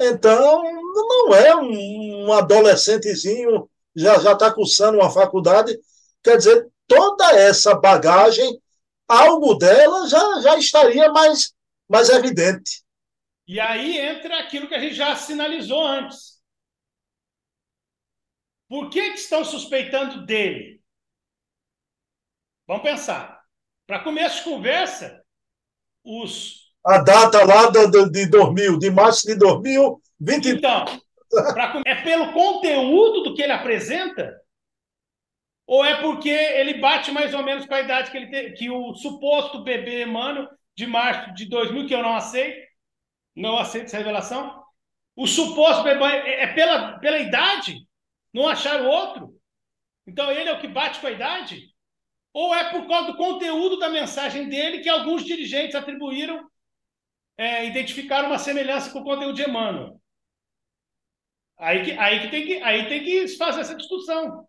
Então, não é um, adolescentezinho, já já está cursando uma faculdade. Quer dizer, toda essa bagagem, algo dela já, já estaria mais, mais evidente. E aí entra aquilo que a gente já sinalizou antes. Por que, que estão suspeitando dele? Vamos pensar. Para começo de conversa, os. A data lá de, de 2000, de março de 2020. Então, pra, é pelo conteúdo do que ele apresenta? Ou é porque ele bate mais ou menos com a idade que, ele tem, que o suposto bebê Emmanuel, de março de 2000, que eu não aceito, não aceito essa revelação, o suposto bebê é, é pela, pela idade? Não acharam outro? Então ele é o que bate com a idade? Ou é por causa do conteúdo da mensagem dele que alguns dirigentes atribuíram, é, identificaram uma semelhança com o conteúdo de Emmanuel? Aí que, aí, que tem que, aí tem que fazer essa discussão.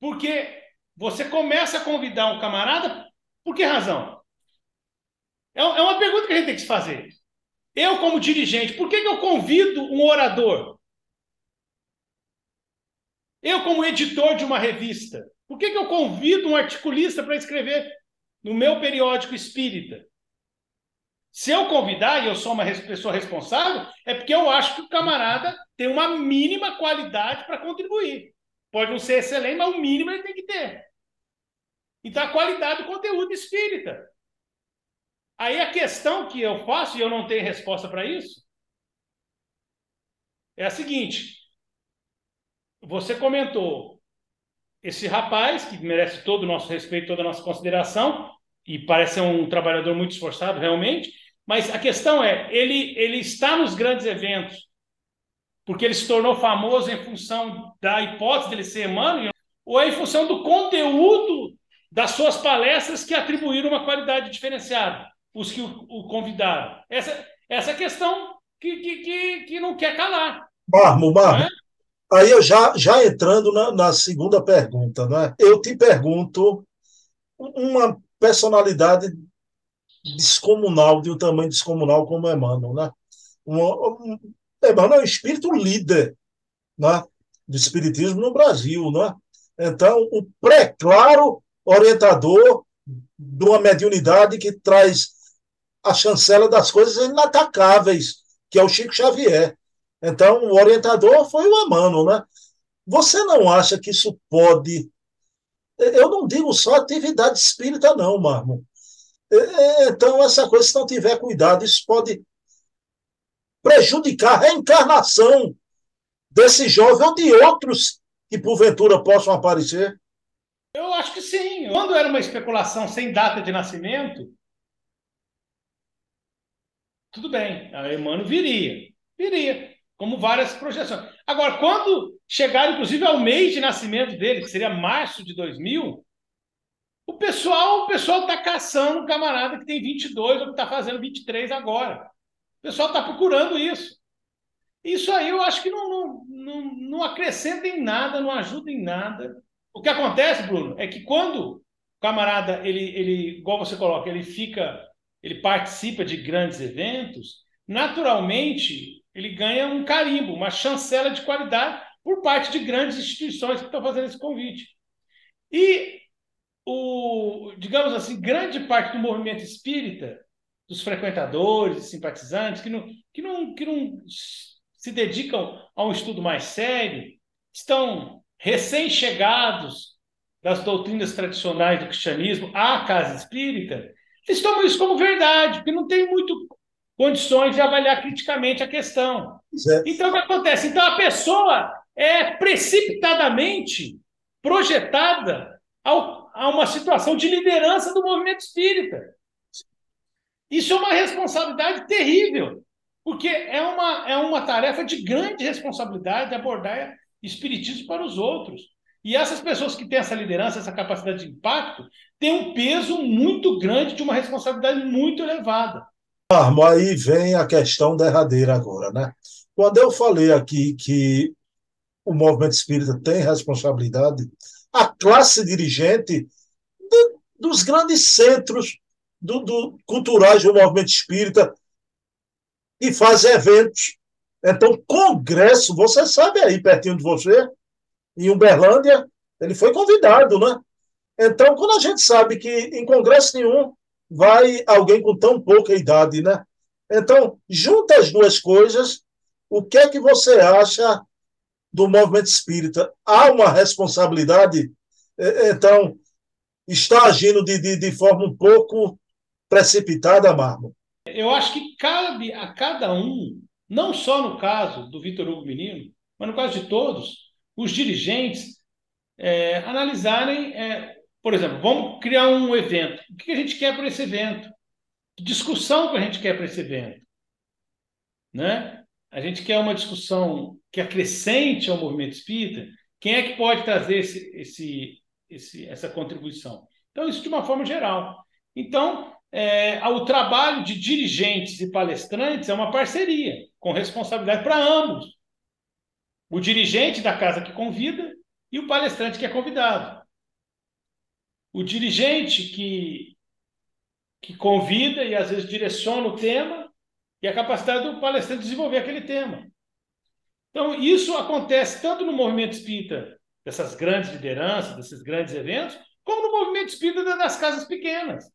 Porque você começa a convidar um camarada, por que razão? É, é uma pergunta que a gente tem que se fazer. Eu, como dirigente, por que, que eu convido um orador? Eu, como editor de uma revista, por que, que eu convido um articulista para escrever no meu periódico espírita? Se eu convidar, e eu sou uma pessoa responsável, é porque eu acho que o camarada tem uma mínima qualidade para contribuir. Pode não ser excelente, mas o mínimo ele tem que ter. Então, a qualidade do conteúdo espírita. Aí a questão que eu faço, e eu não tenho resposta para isso, é a seguinte: você comentou esse rapaz, que merece todo o nosso respeito, toda a nossa consideração, e parece ser um trabalhador muito esforçado, realmente, mas a questão é, ele, ele está nos grandes eventos, porque ele se tornou famoso em função da hipótese dele ser Emmanuel, ou é em função do conteúdo das suas palestras que atribuíram uma qualidade diferenciada, os que o, o convidaram? Essa, essa questão que, que, que, que não quer calar. Marmo, Marmo, é? Aí eu já, já entrando na, na segunda pergunta, né? eu te pergunto uma personalidade descomunal, de um tamanho descomunal como Emmanuel. Né? Um, um, Emmanuel é um espírito líder né? do espiritismo no Brasil. Né? Então, o pré-claro orientador de uma mediunidade que traz a chancela das coisas inatacáveis, que é o Chico Xavier. Então, o orientador foi o Amano, né? Você não acha que isso pode. Eu não digo só atividade espírita, não, Marmo. Então, essa coisa, se não tiver cuidado, isso pode prejudicar a reencarnação desse jovem ou de outros que porventura possam aparecer? Eu acho que sim. Quando era uma especulação sem data de nascimento, tudo bem, a Emmanuel viria. Viria como várias projeções. Agora, quando chegar, inclusive, ao mês de nascimento dele, que seria março de 2000, o pessoal o pessoal está caçando um camarada que tem 22 ou que está fazendo 23 agora. O pessoal está procurando isso. Isso aí eu acho que não, não, não, não acrescenta em nada, não ajuda em nada. O que acontece, Bruno, é que quando o camarada, ele, ele, igual você coloca, ele fica, ele participa de grandes eventos, naturalmente ele ganha um carimbo, uma chancela de qualidade por parte de grandes instituições que estão fazendo esse convite. E o, digamos assim, grande parte do movimento espírita, dos frequentadores simpatizantes que não, que não, que não se dedicam a um estudo mais sério, estão recém-chegados das doutrinas tradicionais do cristianismo à casa espírita, eles tomam isso como verdade, porque não tem muito condições de avaliar criticamente a questão. É. Então, o que acontece? Então, a pessoa é precipitadamente projetada ao, a uma situação de liderança do movimento espírita. Isso é uma responsabilidade terrível, porque é uma, é uma tarefa de grande responsabilidade abordar espiritismo para os outros. E essas pessoas que têm essa liderança, essa capacidade de impacto, têm um peso muito grande de uma responsabilidade muito elevada. Armo, aí vem a questão derradeira agora, né? Quando eu falei aqui que o movimento espírita tem responsabilidade, a classe dirigente dos grandes centros do, do, culturais do movimento espírita e faz eventos. Então, congresso, você sabe aí, pertinho de você, em Uberlândia, ele foi convidado, né? Então, quando a gente sabe que em congresso nenhum vai alguém com tão pouca idade, né? Então, junta as duas coisas, o que é que você acha do movimento espírita? Há uma responsabilidade? Então, está agindo de, de, de forma um pouco precipitada, Marmo? Eu acho que cabe a cada um, não só no caso do Vitor Hugo Menino, mas no caso de todos, os dirigentes é, analisarem, é, por exemplo, vamos criar um evento. O que a gente quer para esse evento? Que discussão que a gente quer para esse evento? Né? A gente quer uma discussão que acrescente ao movimento espírita. Quem é que pode trazer esse, esse, esse, essa contribuição? Então, isso de uma forma geral. Então, é, o trabalho de dirigentes e palestrantes é uma parceria, com responsabilidade para ambos. O dirigente da casa que convida e o palestrante que é convidado. O dirigente que, que convida e às vezes direciona o tema e a capacidade do palestrante desenvolver aquele tema. Então, isso acontece tanto no movimento espírita, dessas grandes lideranças, desses grandes eventos, como no movimento espírita das casas pequenas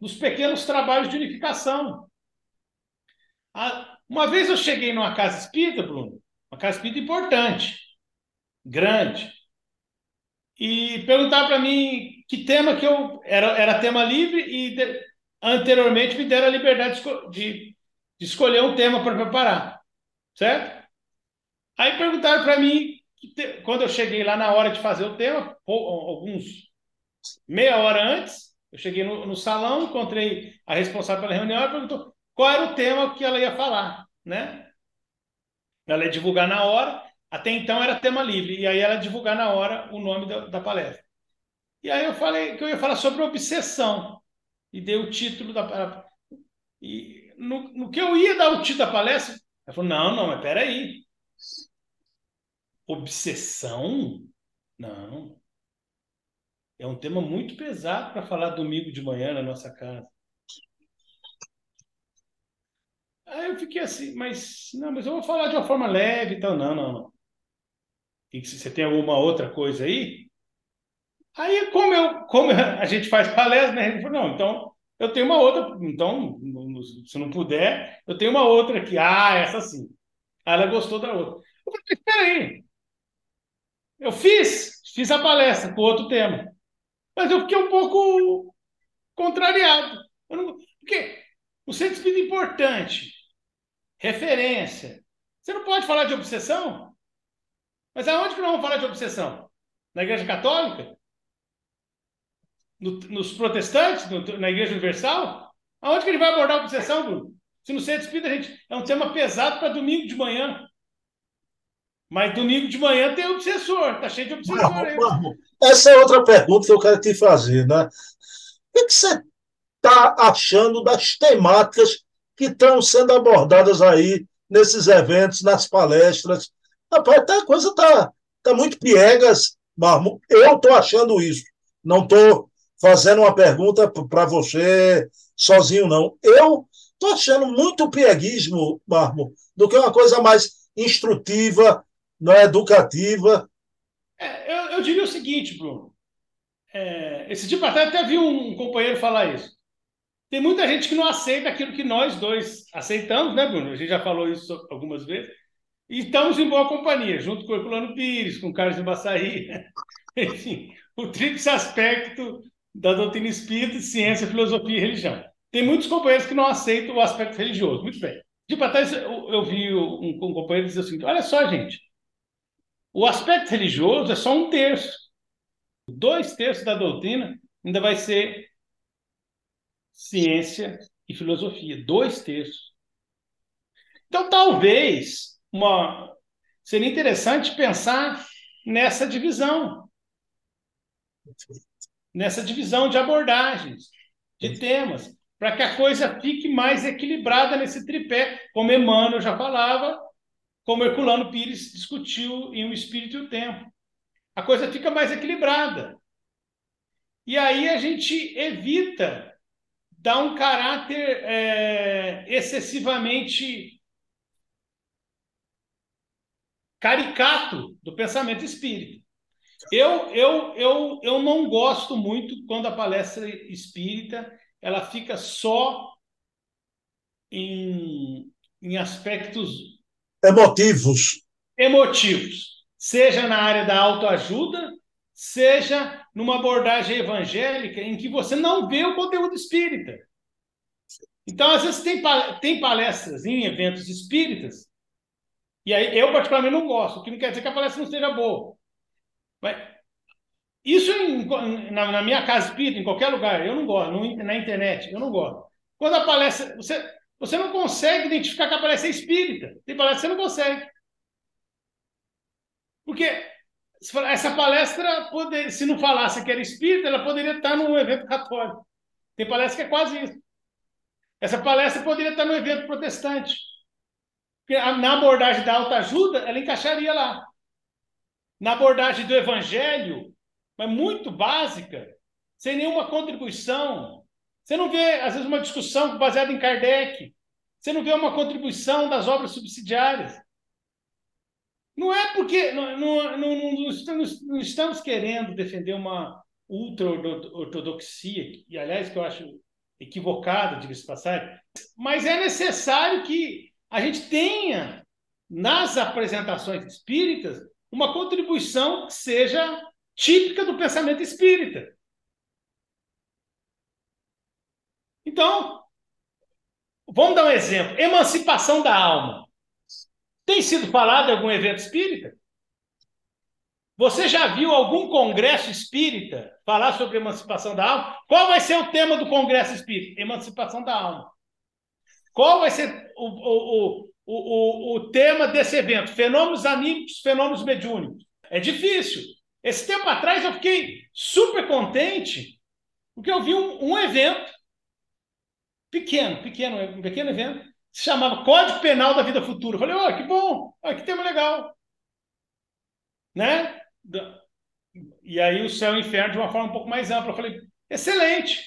nos pequenos trabalhos de unificação. Uma vez eu cheguei numa casa espírita, Bruno, uma casa espírita importante, grande, e perguntaram para mim que tema que eu. Era, era tema livre e de, anteriormente me deram a liberdade de, de, de escolher um tema para preparar, certo? Aí perguntaram para mim, te, quando eu cheguei lá na hora de fazer o tema, alguns meia hora antes, eu cheguei no, no salão, encontrei a responsável pela reunião e perguntou qual era o tema que ela ia falar, né? Ela ia divulgar na hora, até então era tema livre, e aí ela ia divulgar na hora o nome da, da palestra. E aí eu falei que eu ia falar sobre obsessão, e dei o título da e no, no que eu ia dar o título da palestra, ela falou, não, não, mas peraí. Obsessão? Não. É um tema muito pesado para falar domingo de manhã na nossa casa. Aí eu fiquei assim, mas não, mas eu vou falar de uma forma leve e tal. Não, não, não. E você tem alguma outra coisa aí? Aí, como, eu, como a gente faz palestra, né? Ele falou, não, então eu tenho uma outra. Então, se não puder, eu tenho uma outra aqui. Ah, essa sim. Aí ela gostou da outra. Eu falei, espera aí. Eu fiz, fiz a palestra com outro tema. Mas eu fiquei um pouco contrariado. Não, porque o centro espírita é importante, referência. Você não pode falar de obsessão? Mas aonde que nós vamos falar de obsessão? Na Igreja Católica? No, nos protestantes? No, na Igreja Universal? Aonde que ele vai abordar a obsessão, Bruno? Se no centro espírita a gente é um tema pesado para domingo de manhã. Mas domingo de manhã tem obsessor, tá cheio de obsessor aí. Essa é outra pergunta que eu quero te fazer, né? O que você está achando das temáticas que estão sendo abordadas aí nesses eventos, nas palestras. Rapaz, tá, a coisa está tá muito piegas, Marmo. Eu estou achando isso. Não estou fazendo uma pergunta para você sozinho, não. Eu estou achando muito pieguismo, Marmo, do que uma coisa mais instrutiva, não é educativa. É, eu, eu, diria o seguinte, Bruno. É, esse tipo até, até vi um companheiro falar isso. Tem muita gente que não aceita aquilo que nós dois aceitamos, né, Bruno? A gente já falou isso algumas vezes. E estamos em boa companhia, junto com o Herculano Pires, com o Carlos de Bassaí. Enfim, o tríplice aspecto da doutrina espírita, ciência, filosofia e religião. Tem muitos companheiros que não aceitam o aspecto religioso. Muito bem. De para trás, eu, eu vi um, um companheiro dizer assim: olha só, gente, o aspecto religioso é só um terço. Dois terços da doutrina ainda vai ser ciência e filosofia. Dois terços. Então, talvez uma... seria interessante pensar nessa divisão. Nessa divisão de abordagens, de temas, para que a coisa fique mais equilibrada nesse tripé, como Emmanuel já falava, como Herculano Pires discutiu em O Espírito e o Tempo. A coisa fica mais equilibrada. E aí a gente evita dar um caráter é, excessivamente caricato do pensamento espírita. Eu, eu, eu, eu não gosto muito quando a palestra espírita ela fica só em, em aspectos emotivos. Emotivos, seja na área da autoajuda, seja numa abordagem evangélica em que você não vê o conteúdo espírita. Então, às vezes, tem, tem palestras em eventos espíritas, e aí eu, particularmente, não gosto, o que não quer dizer que a palestra não seja boa. Mas isso em, na, na, minha casa espírita, em qualquer lugar, eu não gosto, na internet, eu não gosto. Quando a palestra. Você, você não consegue identificar que a palestra é espírita. Tem palestra que você não consegue. Porque essa palestra, poder, se não falasse que era espírita, ela poderia estar num evento católico. Tem palestra que é quase isso. Essa palestra poderia estar no evento protestante. Porque na abordagem da autoajuda, ela encaixaria lá. Na abordagem do evangelho, mas muito básica, sem nenhuma contribuição. Você não vê, às vezes, uma discussão baseada em Kardec. Você não vê uma contribuição das obras subsidiárias. Não é porque não, não, não, não, estamos, querendo defender uma ultra-ortodoxia, e aliás, que eu acho equivocada, diga-se passagem, mas é necessário que a gente tenha nas apresentações espíritas uma contribuição que seja típica do pensamento espírita. Então, vamos dar um exemplo: emancipação da alma. Tem sido falado em algum evento espírita? Você já viu algum congresso espírita falar sobre emancipação da alma? Qual vai ser o tema do congresso espírita? Emancipação da alma. Qual vai ser o, o, o, o, o tema desse evento? Fenômenos anímicos, fenômenos mediúnicos. É difícil. Esse tempo atrás eu fiquei super contente porque eu vi um, um evento pequeno, pequeno, um pequeno evento, se chamava Código Penal da Vida Futura. Eu falei, oh, que bom, oh, que tema legal. Né? E aí o céu e o inferno de uma forma um pouco mais ampla. Eu falei, excelente.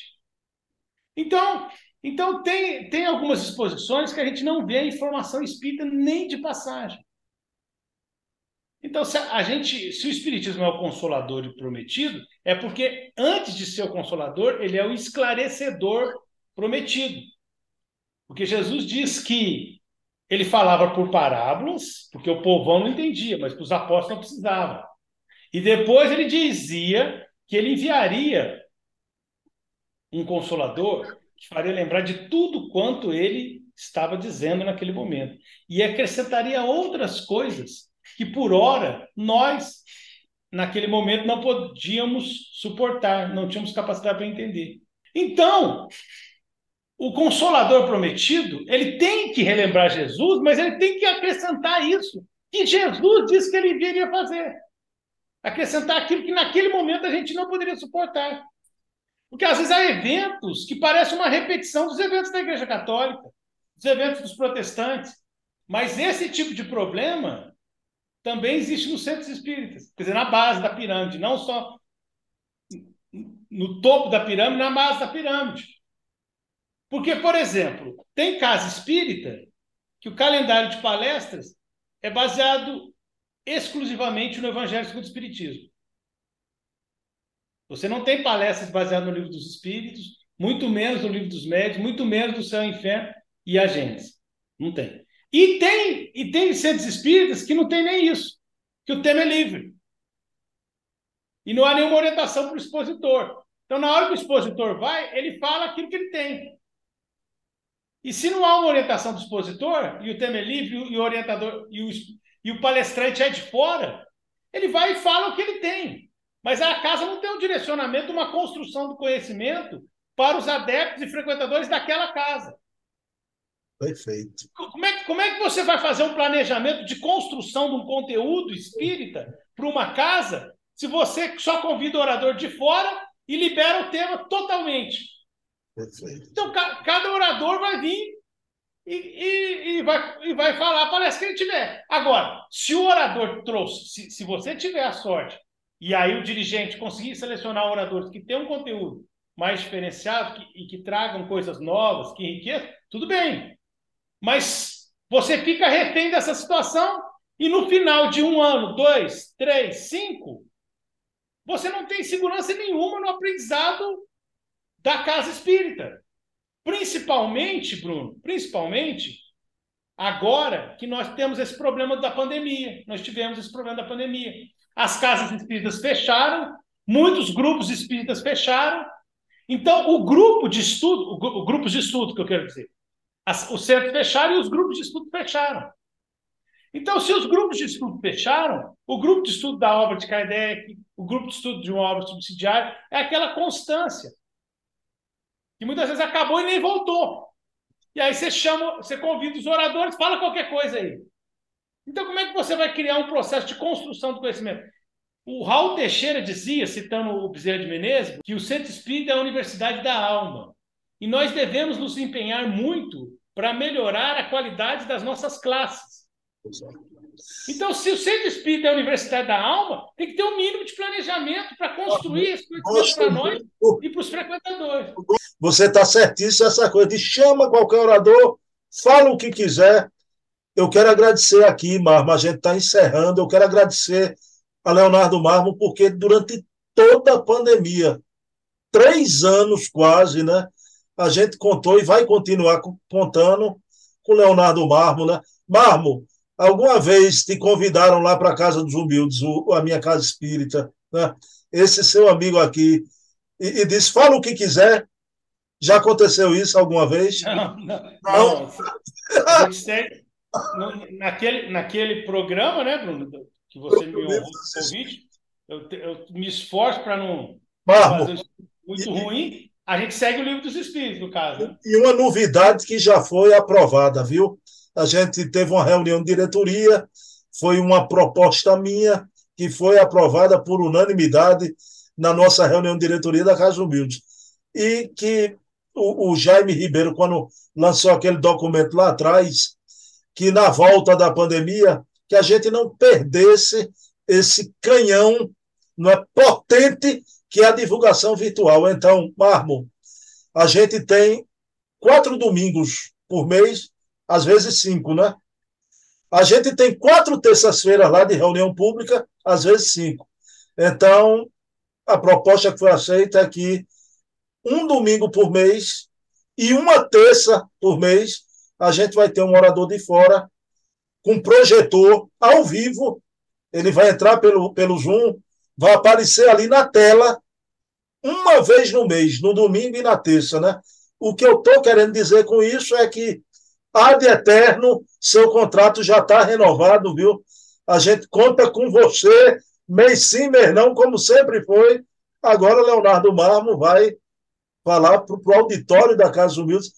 Então, então tem, tem algumas exposições que a gente não vê a informação espírita nem de passagem. Então, se a gente, se o espiritismo é o consolador e prometido, é porque antes de ser o consolador, ele é o esclarecedor prometido. Porque Jesus diz que ele falava por parábolas, porque o povão não entendia, mas os apóstolos não precisavam. E depois ele dizia que ele enviaria um consolador que faria lembrar de tudo quanto ele estava dizendo naquele momento. E acrescentaria outras coisas que por hora nós, naquele momento, não podíamos suportar, não tínhamos capacidade para entender. Então, o consolador prometido, ele tem que relembrar Jesus, mas ele tem que acrescentar isso que Jesus disse que ele viria fazer. Acrescentar aquilo que naquele momento a gente não poderia suportar. Porque às vezes há eventos que parecem uma repetição dos eventos da Igreja Católica, dos eventos dos protestantes. Mas esse tipo de problema também existe nos centros espíritas, quer dizer, na base da pirâmide, não só no topo da pirâmide, na base da pirâmide. Porque, por exemplo, tem casa espírita que o calendário de palestras é baseado exclusivamente no Evangelho segundo o Espiritismo. Você não tem palestras baseadas no livro dos Espíritos, muito menos no livro dos Médios, muito menos do Céu e Inferno e Agentes. Não tem. E tem, e tem centros espíritas que não tem nem isso, que o tema é livre. E não há nenhuma orientação para o expositor. Então, na hora que o expositor vai, ele fala aquilo que ele tem. E se não há uma orientação do expositor, e o tema é livre, e o orientador e o, e o palestrante é de fora, ele vai e fala o que ele tem. Mas a casa não tem um direcionamento, uma construção do conhecimento para os adeptos e frequentadores daquela casa. Perfeito. Como é, como é que você vai fazer um planejamento de construção de um conteúdo espírita para uma casa se você só convida o orador de fora e libera o tema totalmente? Então, ca cada orador vai vir e, e, e, vai, e vai falar parece que ele tiver. Agora, se o orador trouxe, se, se você tiver a sorte, e aí o dirigente conseguir selecionar oradores que tenham um conteúdo mais diferenciado que, e que tragam coisas novas, que enriqueçam, tudo bem. Mas você fica refém dessa situação e no final de um ano, dois, três, cinco, você não tem segurança nenhuma no aprendizado da casa espírita. Principalmente, Bruno, principalmente agora que nós temos esse problema da pandemia. Nós tivemos esse problema da pandemia. As casas espíritas fecharam, muitos grupos espíritas fecharam. Então, o grupo de estudo, o, grupo de estudo que eu quero dizer, as, os centros fecharam e os grupos de estudo fecharam. Então, se os grupos de estudo fecharam, o grupo de estudo da obra de Kardec, o grupo de estudo de uma obra subsidiária, é aquela constância que muitas vezes acabou e nem voltou. E aí você chama, você convida os oradores, fala qualquer coisa aí. Então, como é que você vai criar um processo de construção do conhecimento? O Raul Teixeira dizia, citando o Bezerra de Menezes, que o centro espírita é a universidade da alma. E nós devemos nos empenhar muito para melhorar a qualidade das nossas classes. Então, se o centro espírita é a universidade da alma, tem que ter um mínimo de planejamento para construir esse conhecimento para nós e para os frequentadores. Você está certíssimo essa coisa de chama qualquer orador, fala o que quiser. Eu quero agradecer aqui, Marmo, a gente está encerrando. Eu quero agradecer a Leonardo Marmo, porque durante toda a pandemia, três anos quase, né? A gente contou e vai continuar contando com o Leonardo Marmo, né? Marmo, alguma vez te convidaram lá para a Casa dos Humildes, a minha casa espírita, né? Esse seu amigo aqui, e, e disse: fala o que quiser, já aconteceu isso alguma vez? Não, não. não. não. Naquele, naquele programa, né, Bruno, que você me honrou com convite, eu, eu me esforço para não Marmo. fazer muito e, ruim. A gente segue o livro dos Espíritos, no caso. Né? E uma novidade que já foi aprovada, viu? A gente teve uma reunião de diretoria, foi uma proposta minha que foi aprovada por unanimidade na nossa reunião de diretoria da Casa Humilde. E que o, o Jaime Ribeiro, quando lançou aquele documento lá atrás, que na volta da pandemia, que a gente não perdesse esse canhão não é, potente que é a divulgação virtual. Então, Marmo, a gente tem quatro domingos por mês, às vezes cinco, né? A gente tem quatro terças-feiras lá de reunião pública, às vezes cinco. Então, a proposta que foi aceita é que um domingo por mês e uma terça por mês a gente vai ter um orador de fora com projetor ao vivo. Ele vai entrar pelo, pelo Zoom, vai aparecer ali na tela uma vez no mês, no domingo e na terça, né? O que eu estou querendo dizer com isso é que de eterno, seu contrato já está renovado, viu? A gente conta com você, mês sim, mês não, como sempre foi. Agora, Leonardo Marmo vai falar para o auditório da Casa Humildes.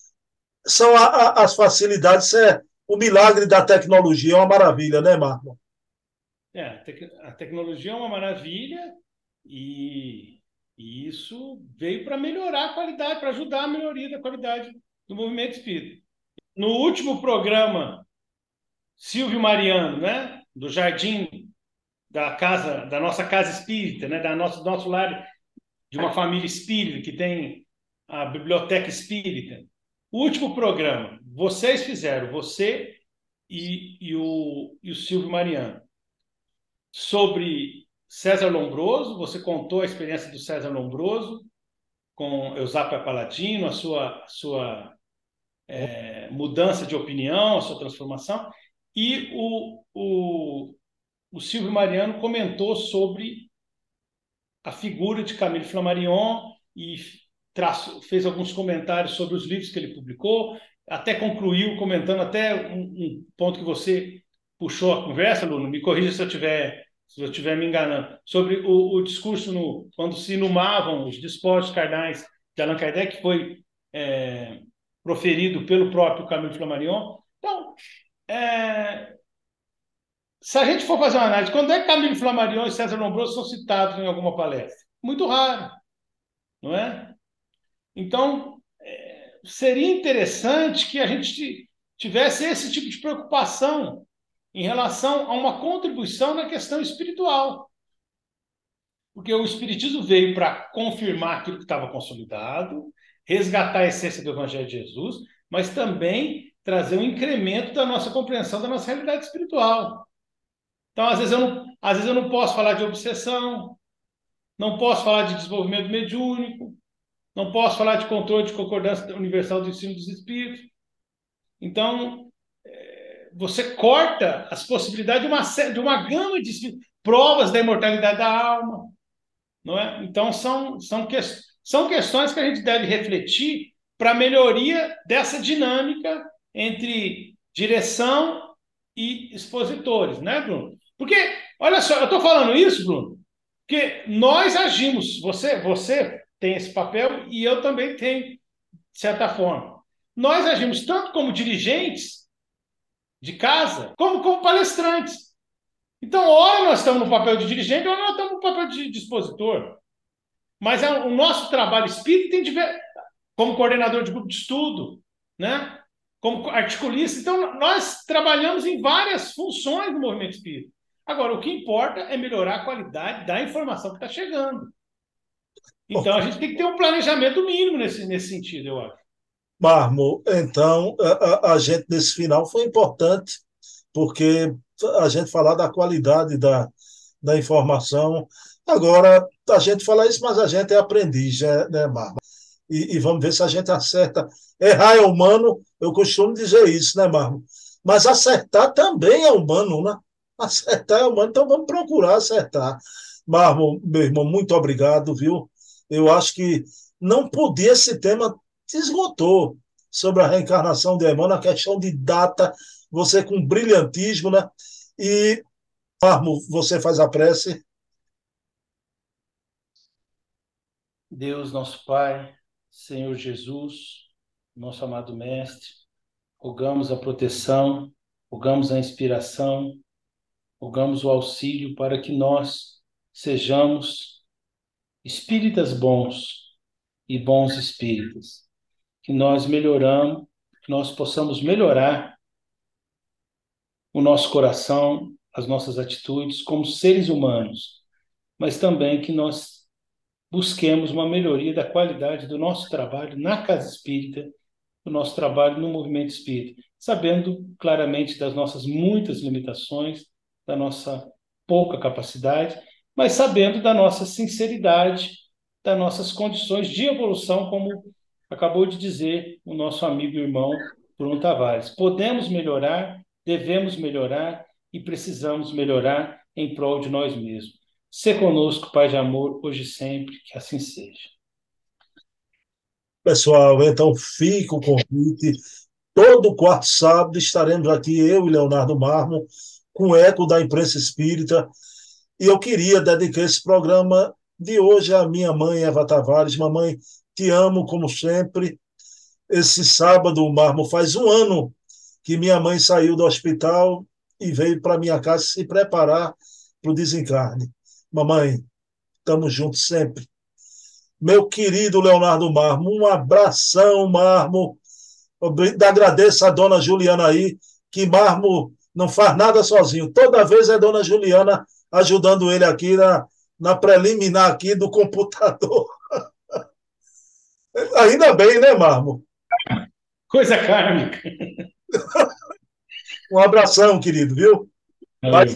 São a, a, as facilidades, é o milagre da tecnologia, é uma maravilha, né, Marco? É, a tecnologia é uma maravilha e, e isso veio para melhorar a qualidade, para ajudar a melhoria da qualidade do movimento espírita. No último programa Silvio Mariano, né? Do Jardim da casa, da nossa casa espírita, né? Da nosso nosso lar de uma família espírita que tem a biblioteca espírita. O último programa, vocês fizeram, você e, e, o, e o Silvio Mariano, sobre César Lombroso. Você contou a experiência do César Lombroso com Eusapia Paladino, a sua, a sua é, mudança de opinião, a sua transformação. E o, o, o Silvio Mariano comentou sobre a figura de Camille Flammarion e traço, fez alguns comentários sobre os livros que ele publicou, até concluiu comentando até um, um ponto que você puxou a conversa, Luno, me corrija se eu tiver se eu estiver me enganando, sobre o, o, discurso no, quando se inumavam os despojos carnais de Allan Kardec, que foi é, proferido pelo próprio Camilo Flammarion. Então, é, se a gente for fazer uma análise, quando é que Camilo Flammarion e César Lombroso são citados em alguma palestra? Muito raro, não é? Então, é, seria interessante que a gente tivesse esse tipo de preocupação em relação a uma contribuição na questão espiritual. Porque o Espiritismo veio para confirmar aquilo que estava consolidado, resgatar a essência do Evangelho de Jesus, mas também trazer um incremento da nossa compreensão da nossa realidade espiritual. Então, às vezes, eu não, às vezes eu não posso falar de obsessão, não posso falar de desenvolvimento mediúnico, não posso falar de controle de concordância universal do ensino dos espíritos. Então, é, você corta as possibilidades de uma, de uma gama de provas da imortalidade da alma. Não é? Então, são, são, que, são questões que a gente deve refletir para a melhoria dessa dinâmica entre direção e expositores, né, Bruno? Porque, olha só, eu estou falando isso, Bruno, que nós agimos, você, você tem esse papel e eu também tenho, de certa forma. Nós agimos tanto como dirigentes de casa, como como palestrantes. Então, ora nós estamos no papel de dirigente, ou nós estamos no papel de dispositor. Mas o nosso trabalho espírita tem de ver, como coordenador de grupo de estudo, né? como articulista. Então, nós trabalhamos em várias funções do movimento espírita. Agora, o que importa é melhorar a qualidade da informação que está chegando. Então, a gente tem que ter um planejamento mínimo nesse, nesse sentido, eu acho. Marmo, então, a, a gente nesse final foi importante, porque a gente falar da qualidade da, da informação. Agora, a gente fala isso, mas a gente é aprendiz, né, né Marmo? E, e, vamos ver se a gente acerta. Errar é humano, eu costumo dizer isso, né, Marmo? Mas acertar também é humano, né? acertar é humano, então vamos procurar acertar. Marmo, meu irmão, muito obrigado, viu? Eu acho que não podia esse tema se esgotou sobre a reencarnação de Emmanuel, a questão de data, você com brilhantismo, né? E, Marmo, você faz a prece. Deus, nosso Pai, Senhor Jesus, nosso amado Mestre, rogamos a proteção, rogamos a inspiração, rogamos o auxílio para que nós sejamos espíritas bons e bons espíritas, que nós melhoramos, que nós possamos melhorar o nosso coração, as nossas atitudes como seres humanos, mas também que nós busquemos uma melhoria da qualidade do nosso trabalho na casa espírita, do nosso trabalho no movimento espírita, sabendo claramente das nossas muitas limitações, da nossa pouca capacidade, mas sabendo da nossa sinceridade, das nossas condições de evolução, como acabou de dizer o nosso amigo e irmão Bruno Tavares. Podemos melhorar, devemos melhorar e precisamos melhorar em prol de nós mesmos. Se conosco, Pai de amor, hoje e sempre, que assim seja. Pessoal, então fica o convite. Todo quarto sábado estaremos aqui, eu e Leonardo Marmo, com eco da imprensa espírita. E eu queria dedicar esse programa de hoje à minha mãe, Eva Tavares. Mamãe, te amo como sempre. Esse sábado, Marmo, faz um ano que minha mãe saiu do hospital e veio para minha casa se preparar para o desencarne. Mamãe, estamos juntos sempre. Meu querido Leonardo Marmo, um abração, Marmo. Agradeço a dona Juliana aí, que Marmo não faz nada sozinho. Toda vez é Dona Juliana ajudando ele aqui na, na preliminar aqui do computador. Ainda bem, né, Marmo? Coisa kármica. um abração, querido, viu? Valeu.